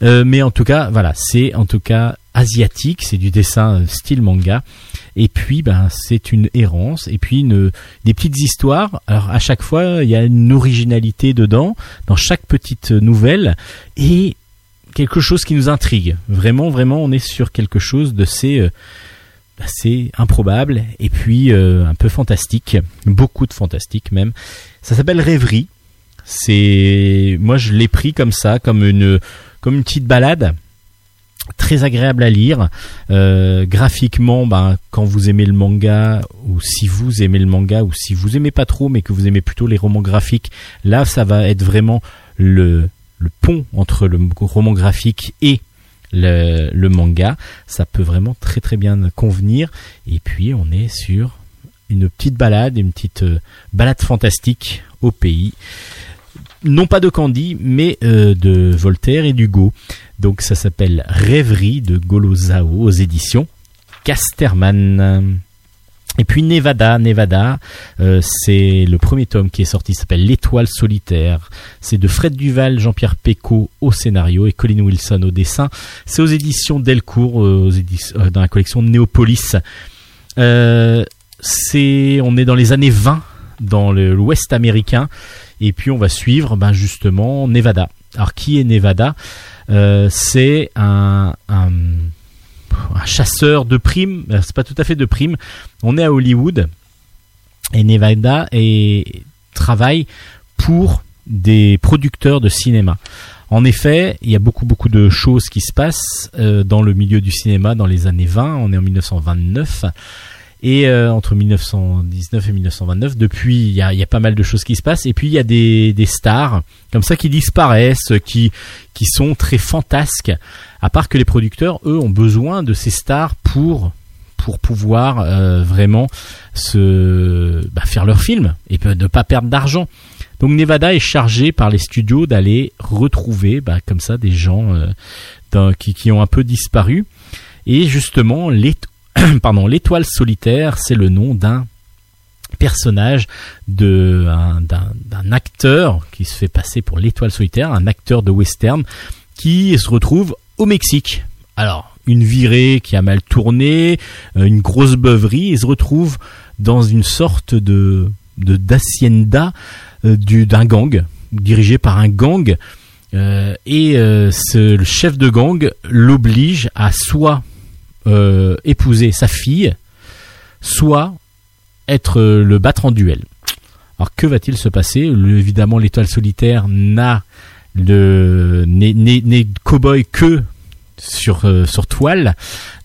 mais en tout cas voilà, c'est en tout cas asiatique, c'est du dessin style manga et puis, ben, c'est une errance. Et puis, une, des petites histoires. Alors, à chaque fois, il y a une originalité dedans, dans chaque petite nouvelle. Et quelque chose qui nous intrigue. Vraiment, vraiment, on est sur quelque chose de assez, assez improbable. Et puis, euh, un peu fantastique. Beaucoup de fantastique, même. Ça s'appelle Rêverie. C'est, moi, je l'ai pris comme ça, comme une, comme une petite balade très agréable à lire. Euh, graphiquement, ben, quand vous aimez le manga, ou si vous aimez le manga, ou si vous aimez pas trop, mais que vous aimez plutôt les romans graphiques, là, ça va être vraiment le, le pont entre le roman graphique et le, le, manga. Ça peut vraiment très très bien convenir. Et puis, on est sur une petite balade, une petite euh, balade fantastique au pays non pas de Candy, mais euh, de Voltaire et d'Hugo. Donc ça s'appelle Rêverie de Golozao aux éditions Casterman. Et puis Nevada, Nevada, euh, c'est le premier tome qui est sorti, s'appelle L'étoile solitaire. C'est de Fred Duval, Jean-Pierre Pécaud au scénario et Colin Wilson au dessin. C'est aux éditions Delcourt, euh, dans la collection Néopolis. c'est, on est dans les années 20 dans l'Ouest américain et puis on va suivre ben, justement Nevada. Alors qui est Nevada? Euh, C'est un, chasseur de primes. Euh, c'est pas tout à fait de primes. On est à Hollywood et Nevada et travaille pour des producteurs de cinéma. En effet, il y a beaucoup beaucoup de choses qui se passent euh, dans le milieu du cinéma dans les années 20. On est en 1929. Et euh, entre 1919 et 1929, depuis, il y a, pas mal de choses qui se passent. Et puis il y a des, des stars comme ça qui disparaissent, qui qui sont très fantasques. À part que les producteurs, eux, ont besoin de ces stars pour pour pouvoir euh, vraiment se bah, faire leur film et ne pas perdre d'argent. Donc Nevada est chargé par les studios d'aller retrouver bah, comme ça des gens euh, qui, qui ont un peu disparu. Et justement, les *clears throat* pardon, l'étoile solitaire, c'est le nom d'un personnage de d'un acteur qui se fait passer pour l'étoile solitaire, un acteur de western qui se retrouve au Mexique. Alors, une virée qui a mal tourné, euh, une grosse beuverie, il se retrouve dans une sorte de de d'hacienda euh, du d'un gang dirigé par un gang euh, et ce, le chef de gang l'oblige à soit euh, épouser sa fille, soit être le battre en duel. Alors que va-t-il se passer? Évidemment, l'étoile solitaire n'a le n'est, cowboy que sur sur toile.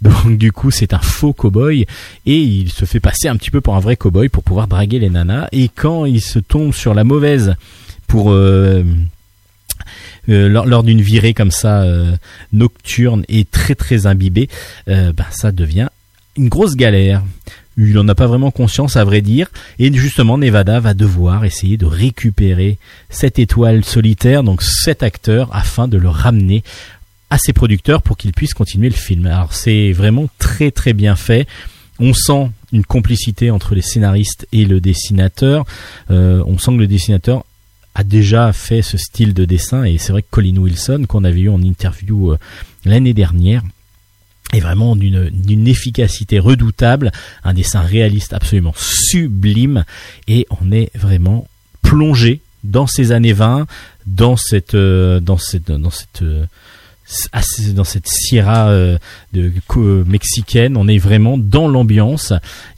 Donc du coup c'est un faux cowboy et il se fait passer un petit peu pour un vrai cowboy pour pouvoir draguer les nanas. Et quand il se tombe sur la mauvaise pour euh, lors, d'une virée comme ça euh, nocturne et très très imbibée, ben, ça devient une grosse galère. Il n'en a pas vraiment conscience à vrai dire. Et justement, Nevada va devoir essayer de récupérer cette étoile solitaire, donc cet acteur, afin de le ramener à ses producteurs pour qu'ils puissent continuer le film. Alors c'est vraiment très très bien fait. On sent une complicité entre les scénaristes et le dessinateur. on sent que le dessinateur a déjà fait ce style de dessin. Et c'est vrai que Colin Wilson qu'on avait eu en interview euh, l'année dernière est vraiment d'une efficacité redoutable, un dessin réaliste absolument sublime. Et on est vraiment plongé dans ces années 20, dans cette euh, dans cette dans cette euh, dans cette Sierra de, mexicaine, on est vraiment dans l'ambiance.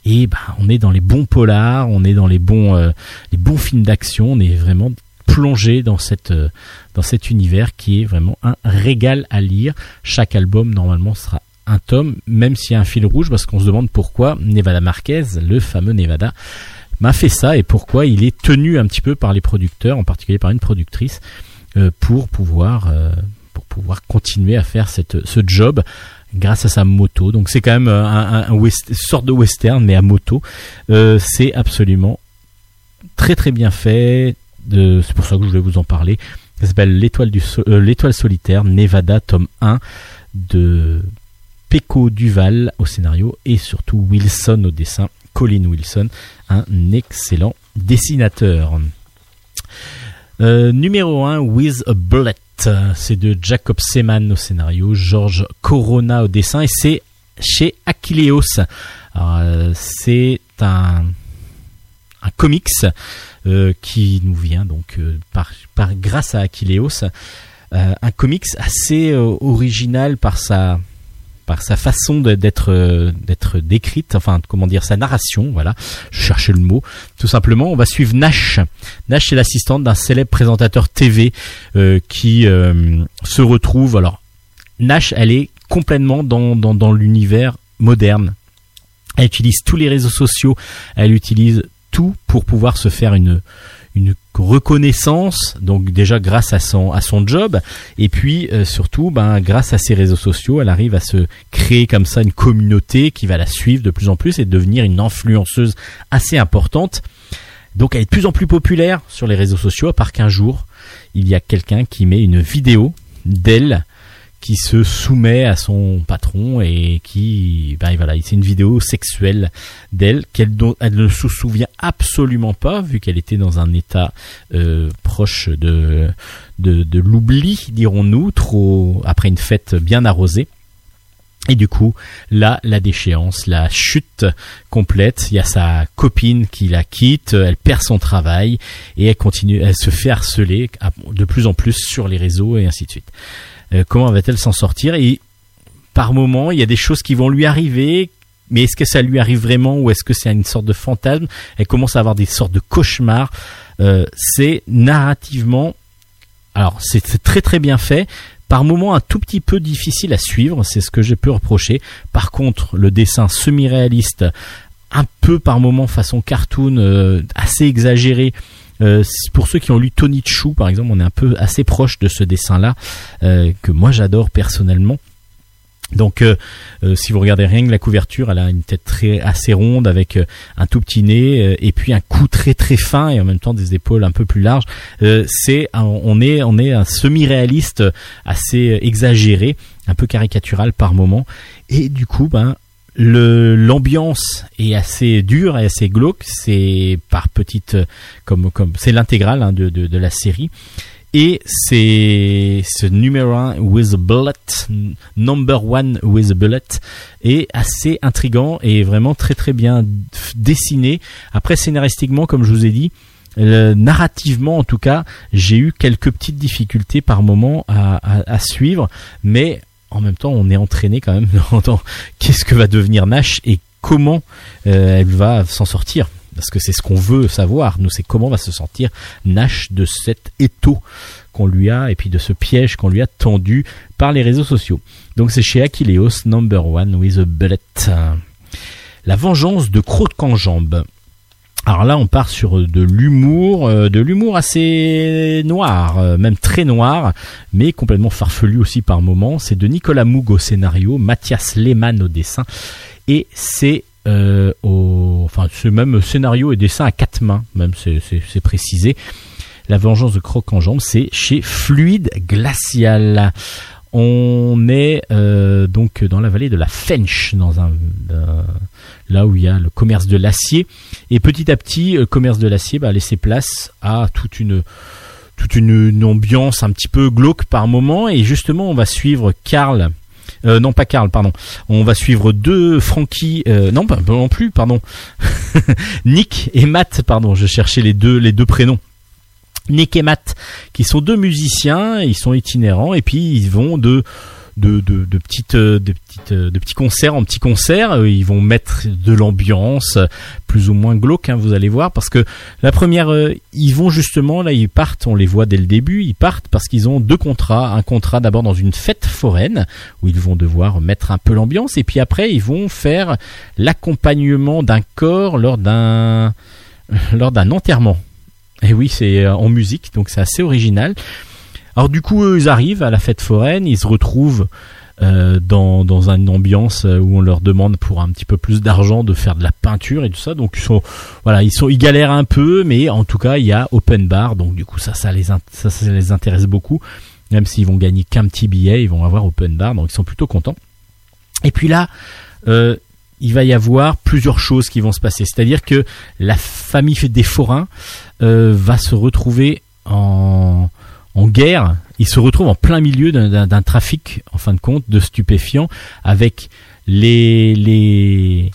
Et bah, on est dans les bons polars, on est dans les bons les bons films d'action, on est vraiment plonger dans cette euh, dans cet univers qui est vraiment un régal à lire. Chaque album normalement sera un tome, même s'il y a un fil rouge, parce qu'on se demande pourquoi Nevada Marquez, le fameux Nevada, m'a fait ça et pourquoi il est tenu un petit peu par les producteurs, en particulier par une productrice, euh, pour pouvoir euh, pour pouvoir continuer à faire cette ce job grâce à sa moto. Donc c'est quand même un, sorte de western mais à moto. c'est absolument très très bien fait, c'est pour ça que je voulais vous en parler. Ça s'appelle l'étoile euh, solitaire Nevada tome 1 de Pecco Duval au scénario et surtout Wilson au dessin, Colin Wilson, un excellent dessinateur. Euh, numéro 1, With a Bullet, c'est de Jacob Seman au scénario, George Corona au dessin et c'est chez Achilleos. Euh, c'est un, un comics euh, qui nous vient donc euh, par, par grâce à Achilleos, euh, un comics assez original par sa par sa façon d'être d'être décrite, enfin comment dire sa narration, voilà, je cherchais le mot. Tout simplement, on va suivre Nash. Nash est l'assistante d'un célèbre présentateur TV qui se retrouve. Alors Nash, elle est complètement dans dans, dans l'univers moderne. Elle utilise tous les réseaux sociaux, elle utilise pour pouvoir se faire une reconnaissance donc déjà grâce à son à son job. Et puis euh, surtout ben grâce à ses réseaux sociaux elle arrive à se créer comme ça une communauté qui va la suivre de plus en plus et devenir une influenceuse assez importante. Donc elle est de plus en plus populaire sur les réseaux sociaux à part qu'un jour il y a quelqu'un qui met une vidéo d'elle qui se soumet à son patron et qui, ben voilà, c'est une vidéo sexuelle d'elle qu'elle elle ne se souvient absolument pas vu qu'elle était dans un état euh, proche de de, de l'oubli, dirons-nous, trop après une fête bien arrosée. Et du coup, là, la déchéance, la chute complète. Il y a sa copine qui la quitte, elle perd son travail et elle continue, elle se fait harceler de plus en plus sur les réseaux et ainsi de suite. Euh, comment va-t-elle s'en sortir Et par moment, il y a des choses qui vont lui arriver, mais est-ce que ça lui arrive vraiment ou est-ce que c'est une sorte de fantasme Elle commence à avoir des sortes de cauchemars. Euh, c'est narrativement, alors c'est très très bien fait. Par moments un tout petit peu difficile à suivre, c'est ce que j'ai pu reprocher. Par contre, le dessin semi-réaliste, un peu par moments façon cartoon, euh, assez exagéré, euh, pour ceux qui ont lu Tony Chou, par exemple, on est un peu assez proche de ce dessin-là euh, que moi j'adore personnellement. Donc, euh, si vous regardez rien que la couverture, elle a une tête très assez ronde avec un tout petit nez et puis un cou très très fin et en même temps des épaules un peu plus larges. c'est on est on est un semi-réaliste assez exagéré, un peu caricatural par moment et du coup ben le l'ambiance est assez dure et assez glauque. C'est par petite comme comme c'est l'intégrale hein, de, de, de la série. Et c'est ce numéro 1 with a bullet number one with a bullet est assez intrigant et vraiment très très bien dessiné. Après scénaristiquement comme je vous ai dit narrativement, en tout cas, j'ai eu quelques petites difficultés par moment à, suivre, mais en même temps, on est entraîné quand même *laughs* dans, qu'est-ce que va devenir Nash et comment elle va s'en sortir parce que c'est ce qu'on veut savoir. Nous, c'est comment va se sentir Nash de cet étau qu'on lui a et puis de ce piège qu'on lui a tendu par les réseaux sociaux. Donc c'est chez Achilleos Number One with a Bullet. La vengeance de Croc en. Alors là, on part sur de l'humour, euh, de l'humour assez noir, euh, même très noir, mais complètement farfelu aussi par moments. C'est de Nicolas Moug au scénario, Mathias Lehmann au dessin, et c'est euh, au, enfin, ce même scénario et dessin à quatre mains, même c'est précisé. La vengeance de Croc en jambe, c'est chez Fluide Glacial. On est euh, donc dans la vallée de la Fench, dans un, là où il y a le commerce de l'acier. Et petit à petit, le commerce de l'acier va laisser place à toute une toute une, ambiance un petit peu glauque par moment. Et justement, on va suivre Karl. Euh, non pas Karl, pardon. On va suivre deux Frankie, euh, non pas non plus, pardon. *laughs* Nick et Matt, pardon. Je cherchais les deux les deux prénoms. Nick et Matt, qui sont deux musiciens, ils sont itinérants et puis ils vont de de, de, petites de petites de petits concerts en petits concerts. Ils vont mettre de l'ambiance plus ou moins glauque hein, vous allez voir parce que la première euh, ils vont justement là ils partent on les voit dès le début ils partent parce qu'ils ont deux contrats. Un contrat d'abord dans une fête foraine où ils vont devoir mettre un peu l'ambiance et puis après ils vont faire l'accompagnement d'un corps lors d'un lors d'un enterrement et oui, c'est euh, en musique, donc c'est assez original. Alors du coup, ils arrivent à la fête foraine, ils se retrouvent euh, dans, une ambiance euh, où on leur demande pour un petit peu plus d'argent de faire de la peinture et tout ça. Donc ils sont voilà, ils sont ils galèrent un peu, mais en tout cas il y a open bar, donc du coup ça ça les intéresse beaucoup. Même s'ils vont gagner qu'un petit billet, ils vont avoir open bar, donc ils sont plutôt contents. Et puis là, il va y avoir plusieurs choses qui vont se passer. C'est-à-dire que la famille des forains euh, va se retrouver en, guerre. Il se retrouve en plein milieu d'un trafic, en fin de compte, de stupéfiants, avec les les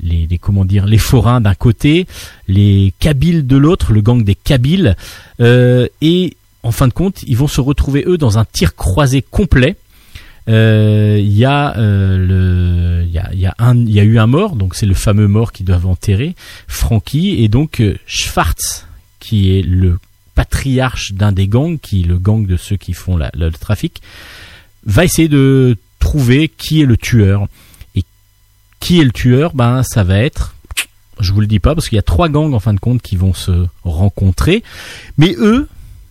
les, comment dire les forains d'un côté, les Kabyles de l'autre, le gang des Kabyles, euh, et en fin de compte, ils vont se retrouver eux dans un tir croisé complet euh, il y a euh, le y a, y a un il y a eu un mort donc c'est le fameux mort qu'ils doivent enterrer Frankie et donc euh, Schwartz qui est le patriarche d'un des gangs qui est le gang de ceux qui font le trafic va essayer de trouver qui est le tueur. Et qui est le tueur? Ben ça va être je vous le dis pas parce qu'il y a trois gangs en fin de compte qui vont se rencontrer. Mais eux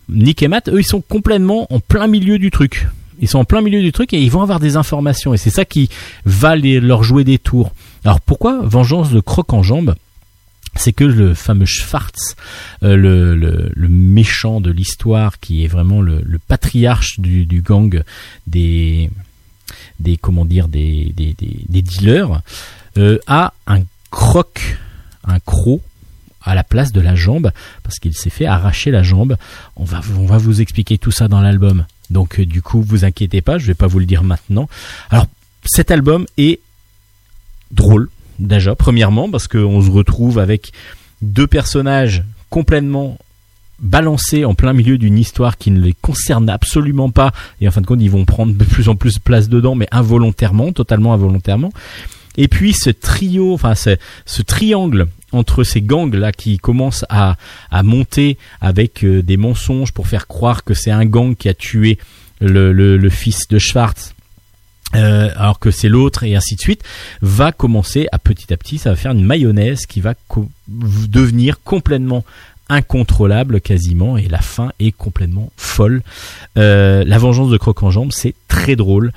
Nick et Matt eux ils sont complètement en plein milieu du truc ils sont en plein milieu du truc et ils vont avoir des informations et c'est ça qui va leur jouer des tours. Alors pourquoi Vengeance de croc en jambe? C'est que le fameux Schwartz, euh, le, méchant de l'histoire, qui est vraiment le, patriarche du, gang des, des comment dire, des, des, dealers, euh, a un croc, un croc à la place de la jambe parce qu'il s'est fait arracher la jambe. On va, on va vous expliquer tout ça dans l'album. Donc euh, du coup, vous inquiétez pas, je vais pas vous le dire maintenant. Alors cet album est drôle déjà, premièrement parce qu'on se retrouve avec deux personnages complètement balancés en plein milieu d'une histoire qui ne les concerne absolument pas et en fin de compte ils vont prendre de plus en plus de place dedans mais involontairement, totalement involontairement. Et puis ce trio, enfin ce, ce triangle entre ces gangs là qui commencent à, à monter avec euh, des mensonges pour faire croire que c'est un gang qui a tué le, le, fils de Schwartz euh, alors que c'est l'autre et ainsi de suite, va commencer à petit à petit, ça va faire une mayonnaise qui va devenir complètement incontrôlable quasiment et la fin est complètement folle. Euh, la vengeance de Croc en jambe, c'est très drôle.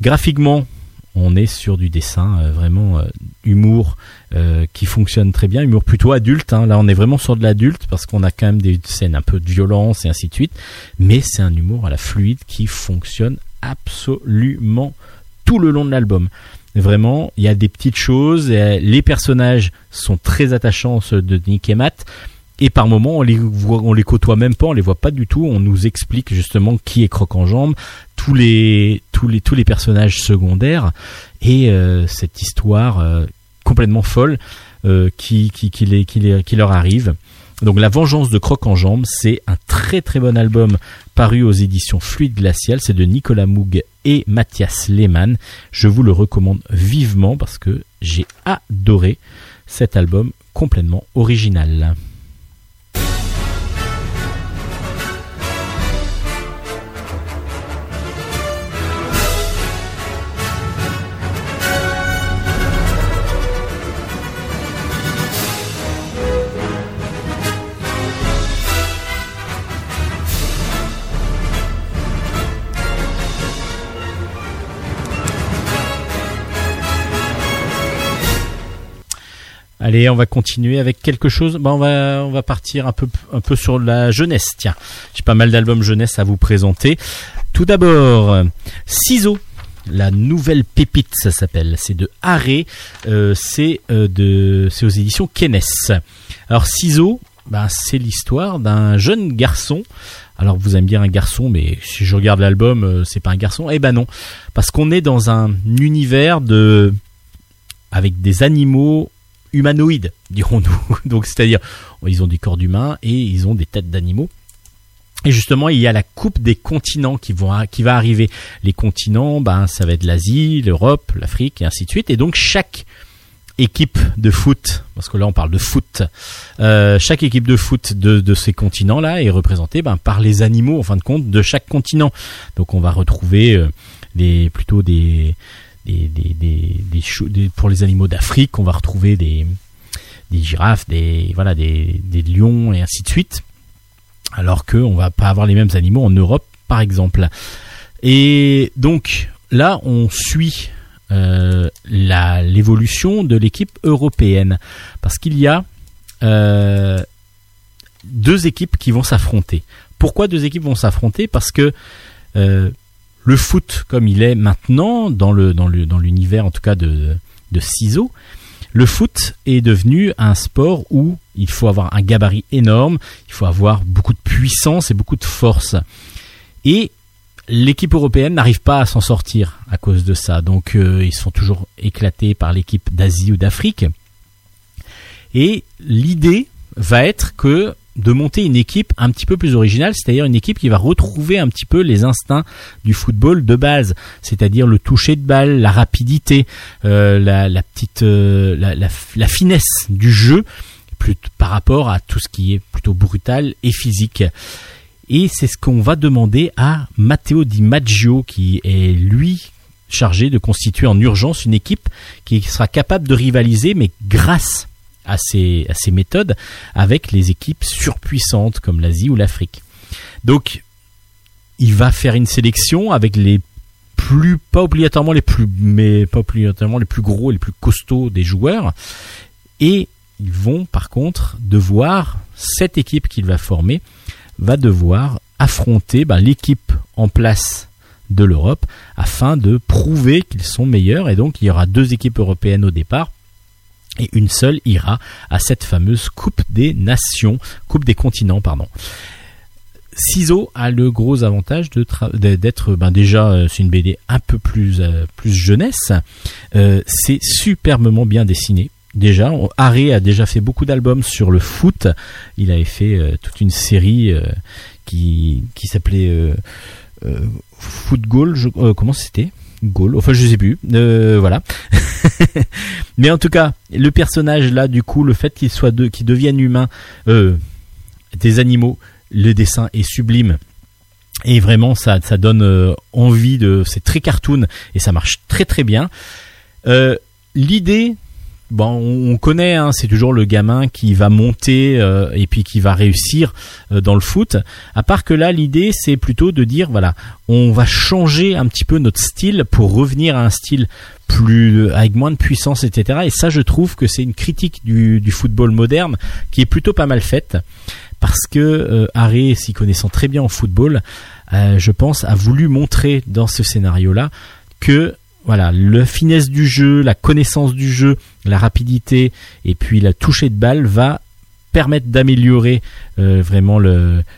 Graphiquement, on est sur du dessin vraiment humour euh, qui fonctionne très bien, humour plutôt adulte. Hein. Là, on est vraiment sur de l'adulte parce qu'on a quand même des scènes un peu de violence et ainsi de suite. Mais c'est un humour à la fluide qui fonctionne absolument tout le long de l'album. Vraiment, il y a des petites choses. Les personnages sont très attachants, ceux de Nick et Matt et par moments on les côtoie même pas, on les voit pas du tout. On nous explique justement qui est Croc en jambe, tous les tous les tous les personnages secondaires et euh, cette histoire euh, complètement folle euh, qui qui qui, leur arrive. Donc La Vengeance de Croc en Jambes, c'est un très très bon album paru aux éditions Fluide Glacial. C'est de Nicolas Moug et Mathias Lehmann. Je vous le recommande vivement parce que j'ai adoré cet album complètement original. Allez, on va continuer avec quelque chose. Bah, on va on va partir un peu un peu sur la jeunesse. Tiens, j'ai pas mal d'albums jeunesse à vous présenter. Tout d'abord, Ciseaux. La nouvelle pépite, ça s'appelle. C'est de Haré. Euh, c'est euh, de c'est aux éditions Kenes. Alors Ciseaux, bah, c'est l'histoire d'un jeune garçon. Alors vous allez me dire un garçon, mais si je regarde l'album, euh, c'est pas un garçon. Eh ben non, parce qu'on est dans un univers de avec des animaux humanoïdes, *laughs* dirons-nous. Donc c'est-à-dire, ils ont des corps d'humains et ils ont des têtes d'animaux. Et justement, il y a la coupe des continents qui, va arriver. Les continents, ben, ça va être l'Asie, l'Europe, l'Afrique et ainsi de suite. Et donc chaque équipe de foot, parce que là on parle de foot, euh, chaque équipe de foot de, ces continents-là est représentée ben, par les animaux, en fin de compte, de chaque continent. Donc on va retrouver euh, plutôt des, des, des, des, pour les animaux d'Afrique, on va retrouver des, girafes, des voilà, des, lions et ainsi de suite. Alors que on va pas avoir les mêmes animaux en Europe, par exemple. Et donc là, on suit euh, l'évolution de l'équipe européenne parce qu'il y a euh, deux équipes qui vont s'affronter. Pourquoi deux équipes vont s'affronter? Parce que euh, le foot comme il est maintenant dans le dans dans l'univers en tout cas de de ciseaux, le foot est devenu un sport où il faut avoir un gabarit énorme, il faut avoir beaucoup de puissance et beaucoup de force. Et l'équipe européenne n'arrive pas à s'en sortir à cause de ça. Donc euh, ils sont toujours éclatés par l'équipe d'Asie ou d'Afrique. Et l'idée va être que de monter une équipe un petit peu plus originale, c'est-à-dire une équipe qui va retrouver un petit peu les instincts du football de base, c'est-à-dire le toucher de balle, la rapidité, euh, la, petite, euh, la, finesse du jeu, par rapport à tout ce qui est plutôt brutal et physique. Et c'est ce qu'on va demander à Matteo Di Maggio, qui est lui chargé de constituer en urgence une équipe qui sera capable de rivaliser, mais grâce à ces, méthodes avec les équipes surpuissantes comme l'Asie ou l'Afrique. Donc, il va faire une sélection avec les plus, pas obligatoirement les plus, mais pas obligatoirement les plus gros et les plus costauds des joueurs. Et ils vont, par contre, devoir, cette équipe qu'il va former, va devoir affronter ben, l'équipe en place de l'Europe afin de prouver qu'ils sont meilleurs. Et donc, il y aura deux équipes européennes au départ et une seule ira à cette fameuse Coupe des Nations, Coupe des continents, pardon. Ciseaux a le gros avantage d'être ben déjà euh, c'est une BD un peu plus euh, plus jeunesse. Euh, c'est superbement bien dessiné. Déjà, Harry a déjà fait beaucoup d'albums sur le foot. Il avait fait toute une série qui qui s'appelait Foot Goal. comment c'était? Gaulle. Enfin, je sais plus. Euh, voilà. *laughs* Mais en tout cas, le personnage là, du coup, le fait qu'il soit deux, qu'il devienne humain, euh, des animaux, le dessin est sublime. Et vraiment, ça, ça donne euh, envie de. C'est très cartoon et ça marche très très bien. L'idée bon, on connaît, hein, c'est toujours le gamin qui va monter euh, et puis qui va réussir euh, dans le foot. À part que là, l'idée, c'est plutôt de dire, voilà, on va changer un petit peu notre style pour revenir à un style plus avec moins de puissance, etc. Et ça, je trouve que c'est une critique du, football moderne qui est plutôt pas mal faite parce que euh, Harry, s'y connaissant très bien en football, je pense, a voulu montrer dans ce scénario-là que voilà, la finesse du jeu, la connaissance du jeu, la rapidité et puis la toucher de balle va permettre d'améliorer euh, vraiment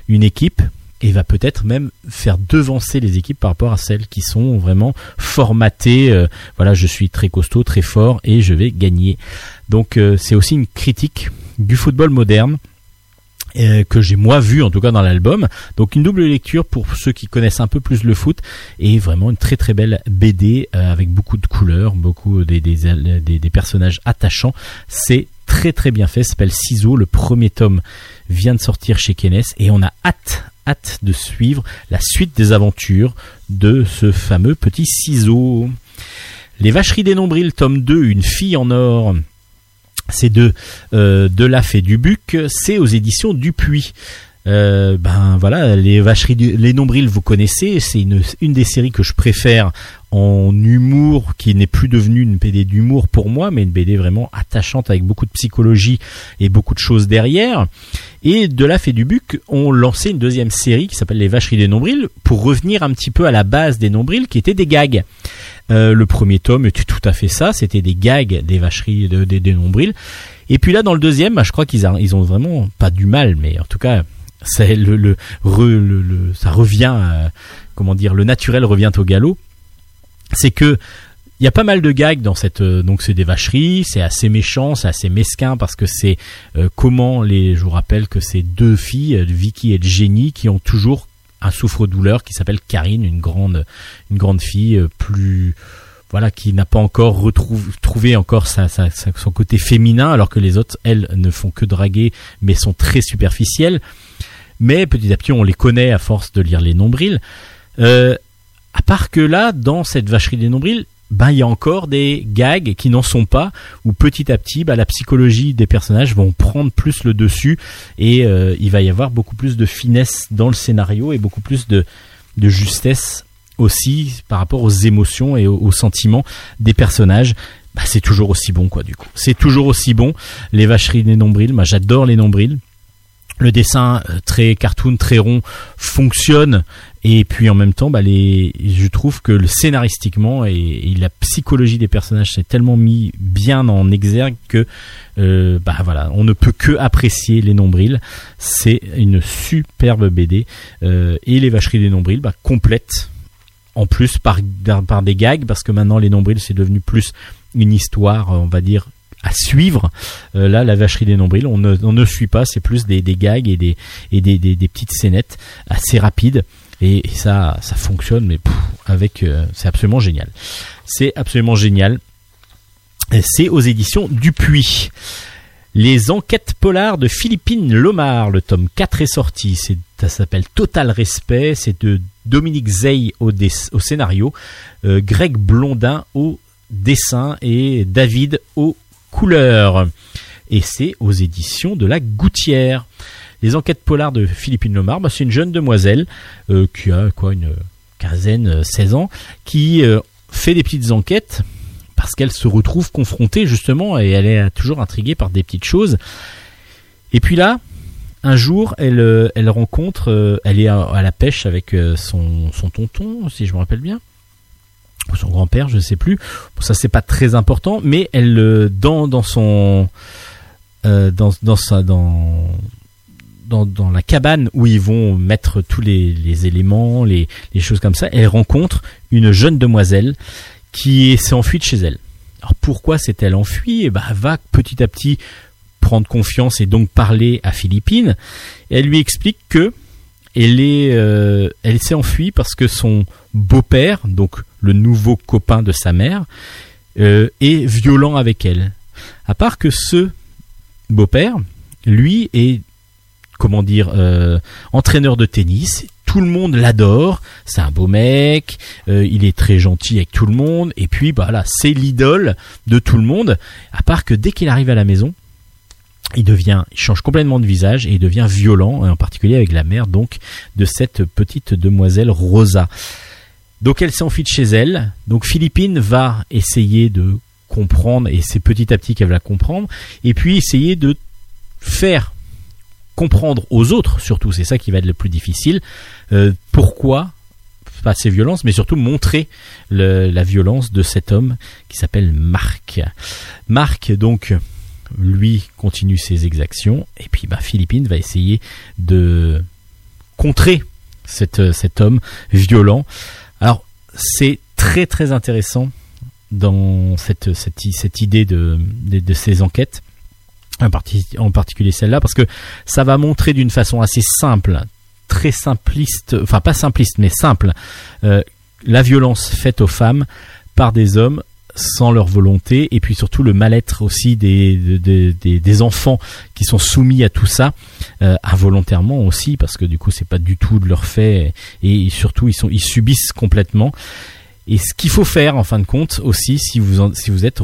une équipe et va peut-être même faire devancer les équipes par rapport à celles qui sont vraiment formatées. Euh, voilà, je suis très costaud, très fort et je vais gagner. Donc euh, c'est aussi une critique du football moderne euh, que j'ai moi vu en tout cas dans l'album. Donc une double lecture pour ceux qui connaissent un peu plus le foot et vraiment une très très belle BD euh, avec beaucoup de couleurs, beaucoup des, des, des, des personnages attachants. C'est très très bien fait, s'appelle Ciseaux, le premier tome vient de sortir chez Kenes et on a hâte hâte de suivre la suite des aventures de ce fameux petit ciseau. Les vacheries des nombrils, tome 2, une fille en or c'est de euh, de la fée du Buc, c'est aux éditions Dupuis. Euh, ben voilà, les vacheries, les nombrils, vous connaissez, c'est une, une des séries que je préfère en humour, qui n'est plus devenue une BD d'humour pour moi, mais une BD vraiment attachante avec beaucoup de psychologie et beaucoup de choses derrière. Et de la Fée du Buc ont lancé une deuxième série qui s'appelle Les Vacheries des Nombrils pour revenir un petit peu à la base des nombrils qui étaient des gags. Euh, le premier tome était tout à fait ça, c'était des gags des vacheries de, des, nombrils. Et puis là dans le deuxième, bah, je crois qu'ils ils ont vraiment pas du mal, mais en tout cas c'est le, ça revient, euh, comment dire, le naturel revient au galop. C'est que il y a pas mal de gags dans cette euh, donc c'est des vacheries, c'est assez méchant, c'est assez mesquin parce que c'est comment les je vous rappelle que c'est deux filles, Vicky et Jenny qui ont toujours un souffre-douleur qui s'appelle Karine, une grande une grande fille plus voilà qui n'a pas encore retrouvé trouvé encore sa, sa, son côté féminin alors que les autres elles ne font que draguer mais sont très superficielles mais petit à petit on les connaît à force de lire les nombrils. Euh, à part que là, dans cette vacherie des nombrils, ben il y a encore des gags qui n'en sont pas, où petit à petit, ben, la psychologie des personnages vont prendre plus le dessus et euh, il va y avoir beaucoup plus de finesse dans le scénario et beaucoup plus de, de justesse aussi par rapport aux émotions et aux, sentiments des personnages. Ben, c'est toujours aussi bon quoi du coup. C'est toujours aussi bon les vacheries des nombrils. Moi j'adore les nombrils le dessin euh, très cartoon, très rond fonctionne et puis en même temps, bah, je trouve que scénaristiquement et, la psychologie des personnages s'est tellement mis bien en exergue que euh, bah voilà, on ne peut que apprécier les nombrils. C'est une superbe BD euh, et les vacheries des nombrils bah, complètent en plus par, des gags parce que maintenant les nombrils c'est devenu plus une histoire, on va dire à suivre. Euh, là, la vacherie des nombrils, on ne, on ne suit pas, c'est plus des, des, gags et des, des petites scénettes assez rapides. Et, ça, ça fonctionne, mais euh, c'est absolument génial. C'est absolument génial. C'est aux éditions Dupuis. Les enquêtes polars de Philippine Lomar, le tome 4 est sorti. Ça s'appelle Total Respect. C'est de Dominique Zey au, scénario, euh, Greg Blondin au dessin et David au couleur. Et c'est aux éditions de la Gouttière. Les enquêtes polars de Philippine Lomar, bah, c'est une jeune demoiselle euh, qui a quoi une quinzaine, 16 ans, qui euh, fait des petites enquêtes parce qu'elle se retrouve confrontée justement et elle est toujours intriguée par des petites choses. Et puis là, un jour, elle, euh, elle rencontre, elle est à, la pêche avec son, son tonton, si je me rappelle bien son grand-père, je ne sais plus. ça c'est pas très important, mais elle euh, dans dans son euh, dans dans sa dans dans, la cabane où ils vont mettre tous les, éléments, les, choses comme ça, elle rencontre une jeune demoiselle qui s'est enfuie de chez elle. Alors pourquoi s'est-elle enfuie? Eh ben, va petit à petit prendre confiance et donc parler à Philippine. elle lui explique que euh, elle s'est enfuie parce que son beau-père, donc le nouveau copain de sa mère, euh, est violent avec elle. À part que ce beau-père, lui, est comment dire euh, entraîneur de tennis. Tout le monde l'adore. C'est un beau mec. il est très gentil avec tout le monde. Et puis, bah là, c'est l'idole de tout le monde. À part que dès qu'il arrive à la maison, il devient, il change complètement de visage et il devient violent, en particulier avec la mère donc de cette petite demoiselle Rosa. Donc elle s'enfuit de chez elle. Donc Philippine va essayer de comprendre et c'est petit à petit qu'elle va comprendre et puis essayer de faire comprendre aux autres surtout c'est ça qui va être le plus difficile. Euh, pourquoi pas ces violences mais surtout montrer la violence de cet homme qui s'appelle Marc. Marc donc lui continue ses exactions et puis bah, Philippine va essayer de contrer cet, homme violent. Alors c'est très très intéressant dans cette, idée de, ces enquêtes en particulier celle-là, parce que ça va montrer d'une façon assez simple, très simpliste, enfin pas simpliste, mais simple, euh, la violence faite aux femmes par des hommes sans leur volonté et puis surtout le mal-être aussi des, des, enfants qui sont soumis à tout ça euh, involontairement aussi parce que du coup c'est pas du tout de leur fait et surtout ils sont ils subissent complètement et ce qu'il faut faire en fin de compte aussi si vous si vous êtes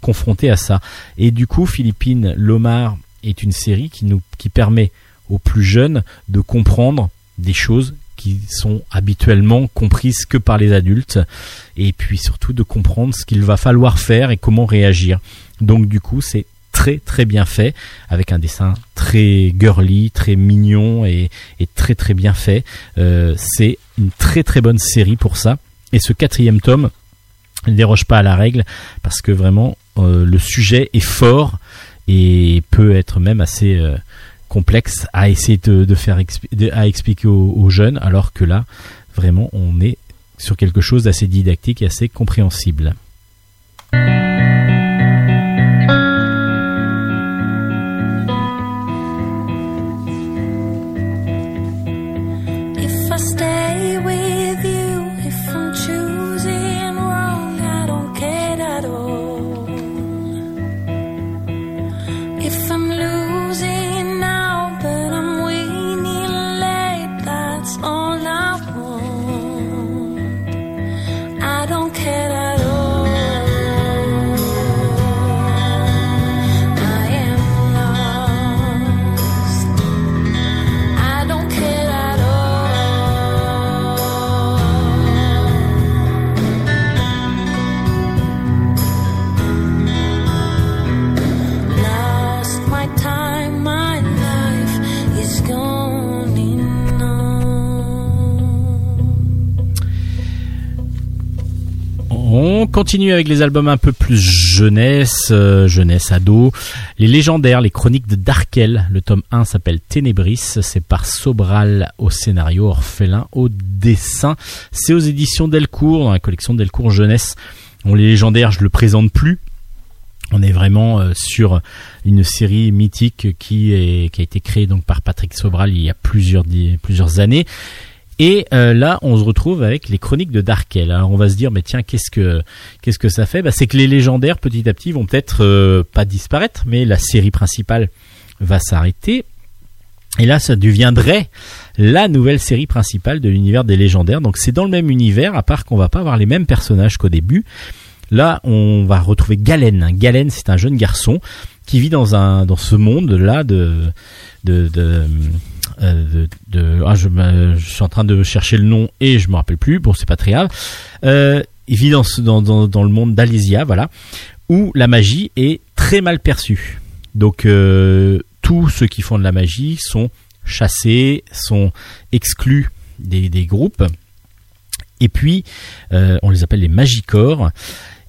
confronté à ça. Et du coup, Philippine Lomar est une série qui nous qui permet aux plus jeunes de comprendre des choses qui sont habituellement comprises que par les adultes et puis surtout de comprendre ce qu'il va falloir faire et comment réagir. Donc du coup, c'est très très bien fait avec un dessin très girly, très mignon et, très très bien fait. Euh, c'est une très très bonne série pour ça. Et ce quatrième tome ne déroge pas à la règle parce que vraiment euh, le sujet est fort et peut être même assez euh, complexe à essayer de, faire à expliquer aux, jeunes alors que là vraiment on est sur quelque chose d'assez didactique et assez compréhensible. Continue avec les albums un peu plus jeunesse, euh, jeunesse ado. Les légendaires, les chroniques de Darkel. Le tome 1 s'appelle Ténébris. C'est par Sobral au scénario, Orphelin au dessin. C'est aux éditions Delcourt, dans la collection Delcourt Jeunesse. Les légendaires, je le présente plus. On est vraiment euh, sur une série mythique qui, est, qui a été créée donc par Patrick Sobral il y a plusieurs, plusieurs années et euh, là, on se retrouve avec les chroniques de Darkel. Alors on va se dire, mais tiens, qu'est-ce que qu'est-ce que ça fait? Bah, C'est que les légendaires, petit à petit, vont peut-être euh, pas disparaître, mais la série principale va s'arrêter. Et là, ça deviendrait la nouvelle série principale de l'univers des légendaires. Donc c'est dans le même univers, à part qu'on va pas avoir les mêmes personnages qu'au début. Là, on va retrouver Galen. Galen, c'est un jeune garçon qui vit dans un dans ce monde là de de, de euh, ah, je, suis en train de chercher le nom et je me rappelle plus. Bon, c'est pas très grave. Euh, il vit dans, le monde d'Alésia, voilà, où la magie est très mal perçue. Donc euh, tous ceux qui font de la magie sont chassés, sont exclus des, des groupes. Et puis, on les appelle les magicores.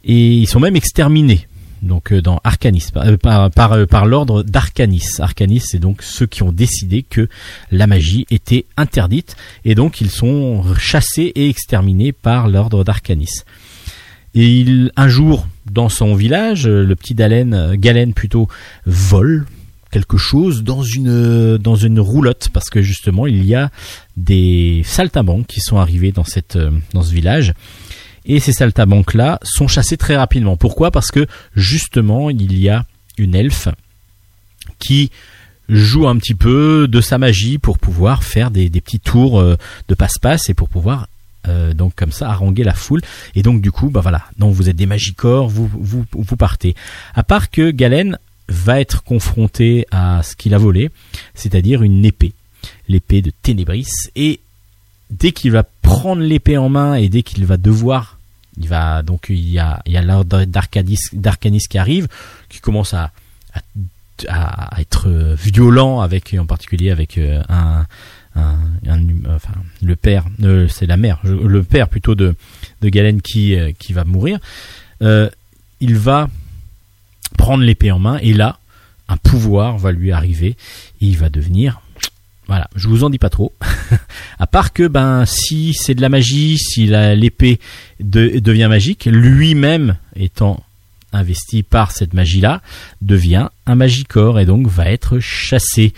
Et ils sont même exterminés donc euh, dans Arcanis, euh, par, par, euh, par, l'ordre d'Arcanis. Arcanis, c'est donc ceux qui ont décidé que la magie était interdite, et donc ils sont chassés et exterminés par l'ordre d'Arcanis. Et un jour, dans son village, le petit Dalen, Galen plutôt, vole quelque chose dans une dans une roulotte parce que justement il y a des saltimbanques qui sont arrivés dans cette dans ce village et ces saltabanques-là sont chassés très rapidement. Pourquoi? Parce que justement, il y a une elfe qui joue un petit peu de sa magie pour pouvoir faire des, petits tours euh, de passe-passe et pour pouvoir euh, donc comme ça haranguer la foule. Et donc du coup bah voilà. Donc vous êtes des magicors vous vous vous partez. À part que Galen va être confronté à ce qu'il a volé c'est-à-dire une épée. L'épée de Ténébris. Et dès qu'il va prendre l'épée en main et dès qu'il va devoir, il va donc il y a il y a l'ordre d'Arcanis qui arrive, qui commence à, à, être violent avec en particulier avec euh, un, le père, euh, c'est la mère, le père plutôt de de Galen qui euh, qui va mourir. il va prendre l'épée en main et là un pouvoir va lui arriver et il va devenir voilà, je vous en dis pas trop. *laughs* à part que ben si c'est de la magie, si l'épée devient magique, lui-même étant investi par cette magie-là, devient un magicor et donc va être chassé.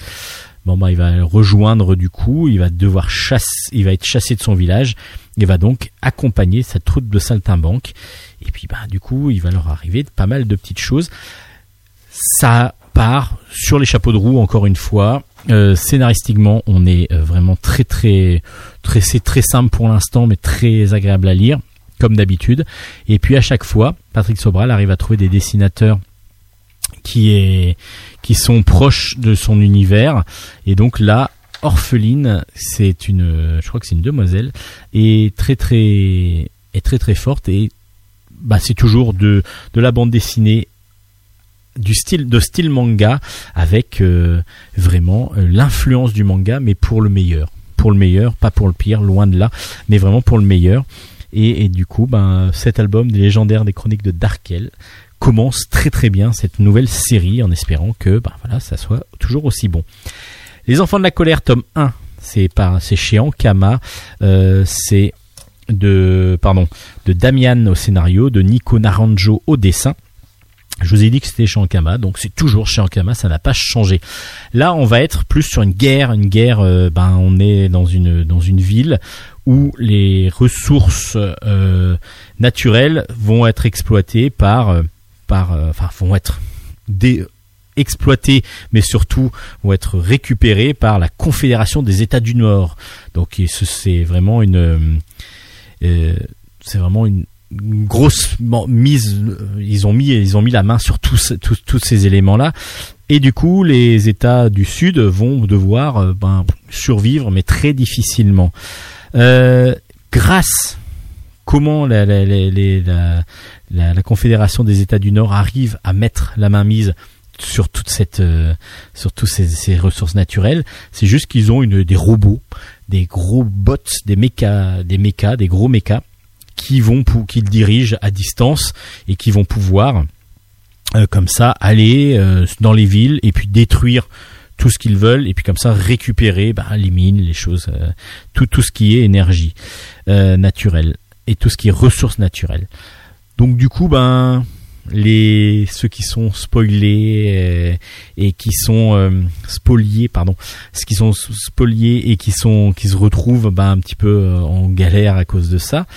Bon bah il va rejoindre du coup, il va devoir chasser, il va être chassé de son village et va donc accompagner cette troupe de saltimbanques. Et puis bah du coup il va leur arriver pas mal de petites choses. Ça part sur les chapeaux de roue encore une fois. Euh, scénaristiquement, on est euh, vraiment très très très c'est très simple pour l'instant, mais très agréable à lire comme d'habitude. Et puis à chaque fois, Patrick Sobral arrive à trouver des dessinateurs qui est qui sont proches de son univers. Et donc là, Orpheline, c'est une, je crois que c'est une demoiselle, est très très est très très forte et bah c'est toujours de de la bande dessinée du style de style manga avec euh, vraiment euh, l'influence du manga mais pour le meilleur. Pour le meilleur pas pour le pire loin de là mais vraiment pour le meilleur. Et, du coup ben cet album des légendaires des chroniques de Darkel commence très très bien cette nouvelle série en espérant que ben ça soit toujours aussi bon. Les enfants de la colère tome 1 c'est par c'est chez Ankama euh, c'est de pardon de Damian au scénario de Nico Naranjo au dessin je vous ai dit que c'était chez Ankama, donc c'est toujours chez Ankama, ça n'a pas changé. Là, on va être plus sur une guerre, une guerre. Euh, ben, on est dans une dans une ville où les ressources euh, naturelles vont être exploitées par euh, par, enfin, vont être des exploitées, mais surtout vont être récupérées par la Confédération des États du Nord. Donc, c'est vraiment une c'est vraiment une, grosse mise ils ont mis ils ont mis la main sur tous tous, ces éléments là et du coup les États du Sud vont devoir euh, ben, survivre mais très difficilement. Euh, grâce comment la, Confédération des États du Nord arrive à mettre la main mise sur euh, toutes ces, ces, ressources naturelles c'est juste qu'ils ont une des robots des gros bots des mechas des des gros mechas qui vont qu'ils dirigent à distance et qui vont pouvoir euh, comme ça aller euh, dans les villes et puis détruire tout ce qu'ils veulent et puis comme ça récupérer bah, les mines, les choses, euh, tout tout ce qui est énergie naturelle et tout ce qui est ressources naturelles. Donc du coup ben les ceux qui sont spoilés et qui sont spoliés pardon ceux qui sont spoliés et qui sont qui se retrouvent ben, un petit peu en galère à cause de ça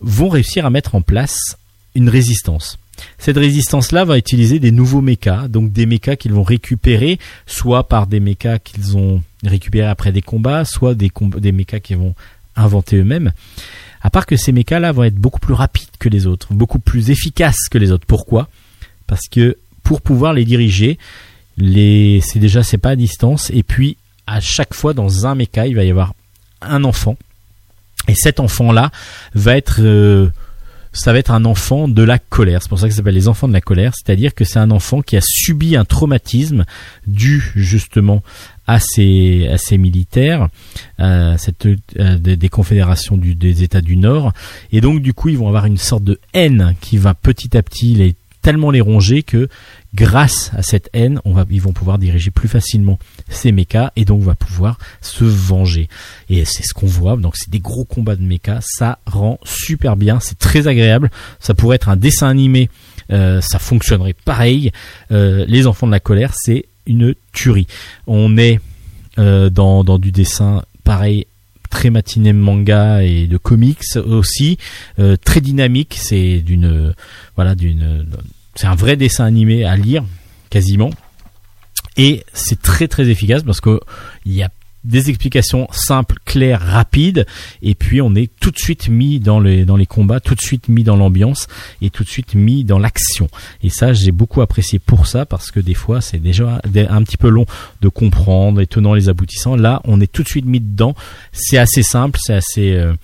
vont réussir à mettre en place une résistance. Cette résistance-là va utiliser des nouveaux mechas, donc des mechas qu'ils vont récupérer, soit par des mechas qu'ils ont récupérés après des combats, soit des, des mechas qu'ils vont inventer eux-mêmes. À part que ces mechas-là vont être beaucoup plus rapides que les autres, beaucoup plus efficaces que les autres. Pourquoi? Parce que pour pouvoir les diriger, c'est déjà c'est pas à distance, et puis à chaque fois dans un mecha, il va y avoir un enfant et cet enfant-là va être euh, ça va être un enfant de la colère. C'est pour ça que ça s'appelle les enfants de la colère. C'est-à-dire que c'est un enfant qui a subi un traumatisme dû justement à ces, militaires, des, confédérations des États du Nord. Et donc du coup, ils vont avoir une sorte de haine qui va petit à petit les tellement les ronger que grâce à cette haine, on va, ils vont pouvoir diriger plus facilement ces mechas et donc on va pouvoir se venger. Et c'est ce qu'on voit. Donc c'est des gros combats de mechas. Ça rend super bien. C'est très agréable. Ça pourrait être un dessin animé. Euh, ça fonctionnerait pareil. Euh, les enfants de la colère, c'est une tuerie. On est euh, dans, dans du dessin pareil très matiné manga et de comics aussi, très dynamique. C'est d'une voilà d'une c'est un vrai dessin animé à lire quasiment et c'est très très efficace parce que il y a des explications simples, claires, rapides, et puis on est tout de suite mis dans les dans les combats, tout de suite mis dans l'ambiance et tout de suite mis dans l'action. Et ça, j'ai beaucoup apprécié pour ça parce que des fois, c'est déjà un petit peu long de comprendre les tenants les aboutissants. Là, on est tout de suite mis dedans. C'est assez simple, c'est assez euh,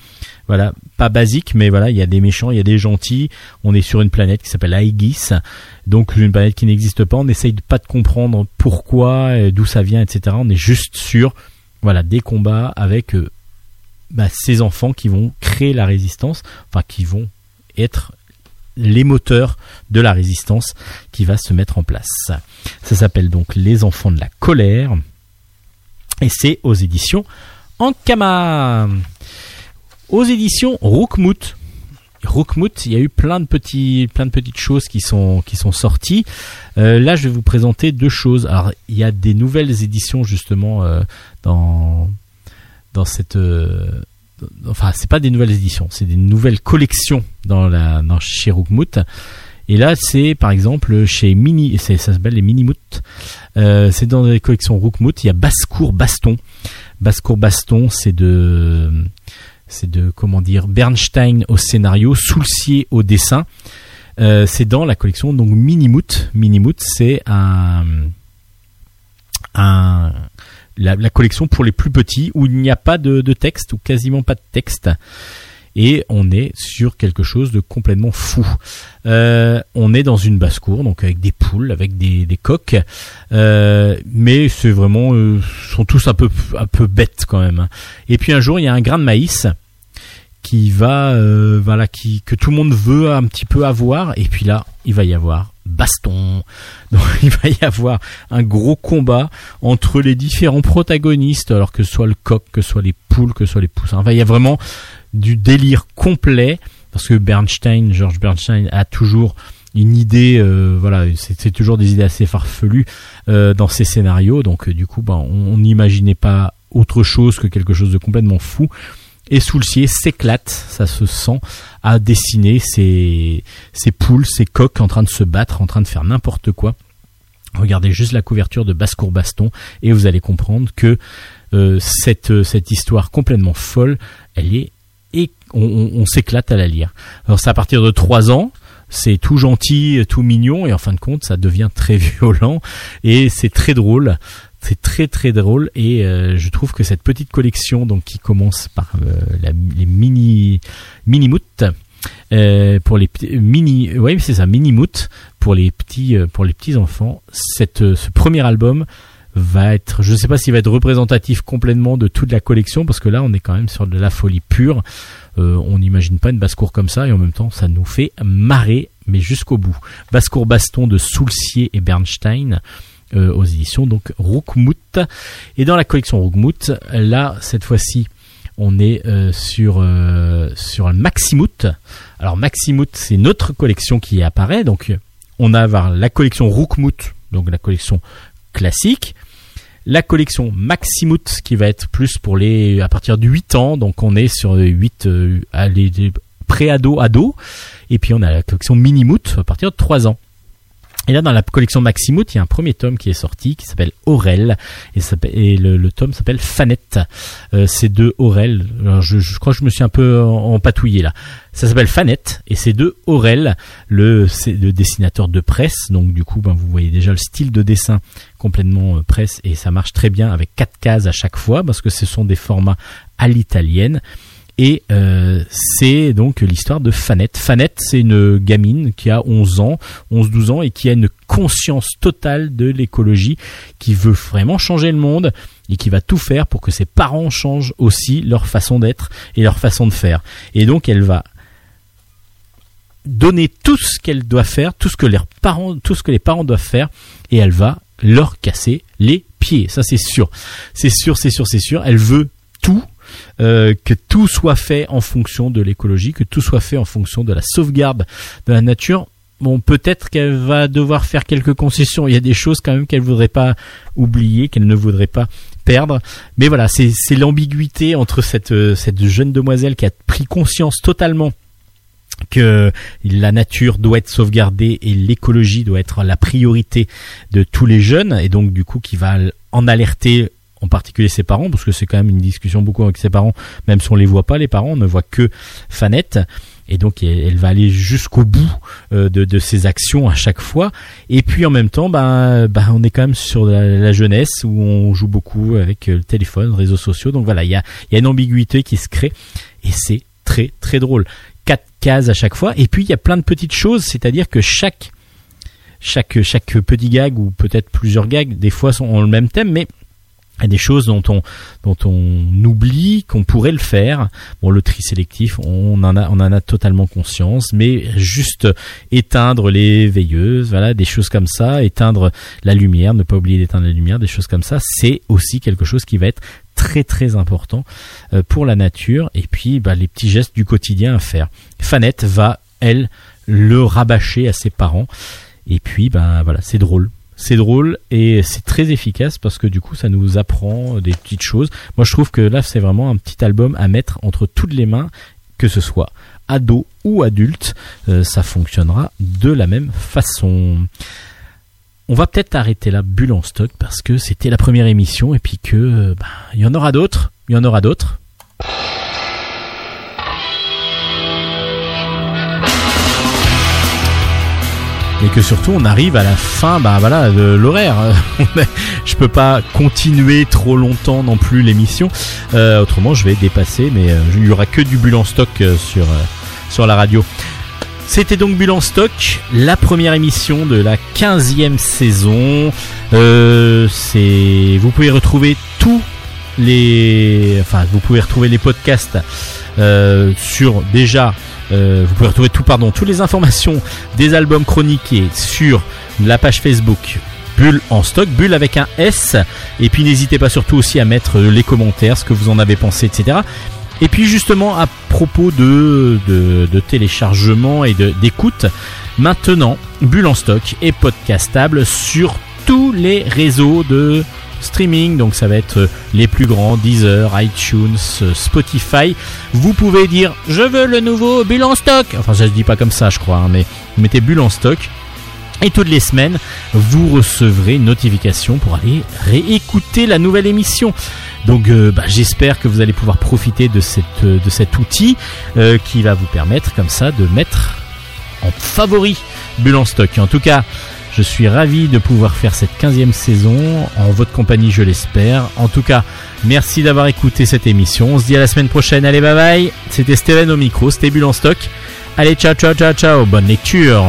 voilà, pas basique, mais voilà, il y a des méchants, il y a des gentils. On est sur une planète qui s'appelle Aegis, donc une planète qui n'existe pas. On essaye de pas de comprendre pourquoi, euh, d'où ça vient, etc. On est juste sur voilà des combats avec euh, bah, ces enfants qui vont créer la résistance, enfin qui vont être les moteurs de la résistance qui va se mettre en place. Ça s'appelle donc Les enfants de la colère et c'est aux éditions Ankama. Aux éditions Roukmout. Rookmoot, il y a eu plein de petites choses qui sont sorties. Euh, là, je vais vous présenter deux choses. Alors, il y a des nouvelles éditions justement euh, dans cette euh, enfin c'est pas des nouvelles éditions, c'est des nouvelles collections chez Rookmoot. Et là, c'est par exemple chez Mini, ça s'appelle les Minimoot. Euh, c'est dans les collections Rookmoot. Il y a Bascour Baston. Bascour Baston, c'est de c'est de comment dire Bernstein au scénario, Soulcier au dessin. Euh, c'est dans la collection donc Minimoot. Minimoot, c'est la, collection pour les plus petits où il n'y a pas de, texte ou quasiment pas de texte et on est sur quelque chose de complètement fou. Euh, on est dans une basse-cour, donc avec des poules, avec des, coques, euh, mais c'est vraiment, euh, sont tous un peu un peu bêtes quand même. Et puis un jour, il y a un grain de maïs qui va, voilà, qui que tout le monde veut un petit peu avoir, et puis là, il va y avoir baston. *laughs* Donc il va y avoir un gros combat entre les différents protagonistes, alors que ce soit le coq, que ce soit les poules, que ce soit les poussins. il y a vraiment du délire complet parce que Bernstein, George Bernstein a toujours une idée, euh, voilà, c'est toujours des idées assez farfelues euh, dans ses scénarios. Donc euh, du coup, ben, on n'imaginait pas autre chose que quelque chose de complètement fou. Et Soulcier s'éclate, ça se sent, à dessiner ces poules, ces coqs en train de se battre, en train de faire n'importe quoi. Regardez juste la couverture de Basse-Cour Baston et vous allez comprendre que cette, cette histoire complètement folle, elle est on, s'éclate à la lire. Alors c'est à partir de 3 ans, c'est tout gentil, tout mignon, et en fin de compte, ça devient très *laughs* violent, et c'est très drôle. C'est très très drôle et euh, je trouve que cette petite collection donc qui commence par euh, les mini mini moot euh, pour les mini ouais c'est ça mini moot pour les petits pour les petits enfants cette ce premier album va être, je ne sais pas s'il va être représentatif complètement de toute la collection, parce que là on est quand même sur de la folie pure. Euh, on n'imagine pas une basse-cour comme ça, et en même temps ça nous fait marrer, mais jusqu'au bout. Basse-cour baston de Soulcier et Bernstein. Euh, aux éditions donc Rookmout et dans la collection Rookmout là cette fois-ci on est euh, sur sur Maximout. Alors Maximout, c'est notre collection qui apparaît. Donc on a la collection Rookmout, donc la collection classique la collection Maximout qui va être plus pour les à partir de 8 ans. Donc on est sur 8 euh, pré-ado ado et puis on a la collection Minimout à partir de 3 ans et là, dans la collection Maximout, il y a un premier tome qui est sorti, qui s'appelle Aurel, et, le, tome s'appelle Fanette. Euh, c'est de Aurel. je, crois que je me suis un peu empatouillé là. Ça s'appelle Fanette, et c'est de Aurel, le, le, dessinateur de presse. Donc du coup, ben, vous voyez déjà le style de dessin complètement euh, presse, et ça marche très bien avec quatre cases à chaque fois, parce que ce sont des formats à l'italienne. Et euh, c'est donc l'histoire de Fanette. Fanette, c'est une gamine qui a 11 ans, 11-12 ans, et qui a une conscience totale de l'écologie, qui veut vraiment changer le monde, et qui va tout faire pour que ses parents changent aussi leur façon d'être et leur façon de faire. Et donc elle va donner tout ce qu'elle doit faire, tout ce que les parents, tout ce que les parents doivent faire, et elle va leur casser les pieds. Ça c'est sûr, c'est sûr, c'est sûr, c'est sûr. Elle veut tout euh, que tout soit fait en fonction de l'écologie, que tout soit fait en fonction de la sauvegarde de la nature. Bon, peut-être qu'elle va devoir faire quelques concessions. Il y a des choses quand même qu'elle voudrait pas oublier, qu'elle ne voudrait pas perdre. Mais voilà, c'est l'ambiguïté entre cette, euh, cette jeune demoiselle qui a pris conscience totalement que la nature doit être sauvegardée et l'écologie doit être la priorité de tous les jeunes et donc du coup qui va en alerter en particulier ses parents, parce que c'est quand même une discussion beaucoup avec ses parents, même si on les voit pas, les parents, on ne voit que Fanette. Et donc elle va aller jusqu'au bout euh, de, ses actions à chaque fois. Et puis en même temps, ben, ben on est quand même sur la, jeunesse où on joue beaucoup avec le téléphone, réseaux sociaux. Donc voilà, il y a, y a une ambiguïté qui se crée et c'est très très drôle. Quatre cases à chaque fois. Et puis il y a plein de petites choses, c'est-à-dire que chaque chaque chaque petit gag ou peut-être plusieurs gags, des fois sont ont le même thème, mais des choses dont on dont on oublie qu'on pourrait le faire. Bon, le tri sélectif, on en a on en a totalement conscience, mais juste éteindre les veilleuses, voilà, des choses comme ça, éteindre la lumière, ne pas oublier d'éteindre la lumière, des choses comme ça, c'est aussi quelque chose qui va être très très important euh, pour la nature et puis bah, les petits gestes du quotidien à faire. Fanette va, elle, le rabâcher à ses parents et puis bah voilà, c'est drôle. C'est drôle et c'est très efficace parce que du coup ça nous apprend des petites choses. Moi je trouve que là c'est vraiment un petit album à mettre entre toutes les mains, que ce soit ado ou adulte, euh, ça fonctionnera de la même façon. On va peut-être arrêter la bulle en stock parce que c'était la première émission et puis que euh, bah, il y en aura d'autres, il y en aura d'autres. Et que surtout on arrive à la fin bah voilà de l'horaire *laughs* je peux pas continuer trop longtemps non plus l'émission euh, autrement je vais dépasser mais il y aura que du bulle en stock sur sur la radio. C'était donc Bulle en stock, la première émission de la 15e saison. Euh, vous pouvez retrouver tous les, enfin, vous pouvez retrouver les podcasts euh, sur déjà. Euh, vous pouvez retrouver tout, pardon, toutes les informations des albums chroniqués sur la page Facebook Bulle en stock, Bulle avec un S. Et puis n'hésitez pas surtout aussi à mettre les commentaires, ce que vous en avez pensé, etc. Et puis justement à propos de, de, téléchargement et d'écoute, maintenant Bulle en stock est podcastable sur tous les réseaux de streaming, donc ça va être les plus grands, Deezer, iTunes, Spotify. Vous pouvez dire je veux le nouveau Bulle en stock. Enfin ça se dit pas comme ça je crois, hein, mais vous mettez Bulle en stock. Et toutes les semaines, vous recevrez une notification pour aller réécouter la nouvelle émission. Donc euh, bah, j'espère que vous allez pouvoir profiter de, cette, euh, de cet outil euh, qui va vous permettre comme ça de mettre en favori Bulle en stock. En tout cas, je suis ravi de pouvoir faire cette 15e saison en votre compagnie, je l'espère. En tout cas, merci d'avoir écouté cette émission. On se dit à la semaine prochaine. Allez, bye bye. C'était Steven au micro, c'était en stock. Allez, ciao, ciao, ciao, ciao. Bonne lecture.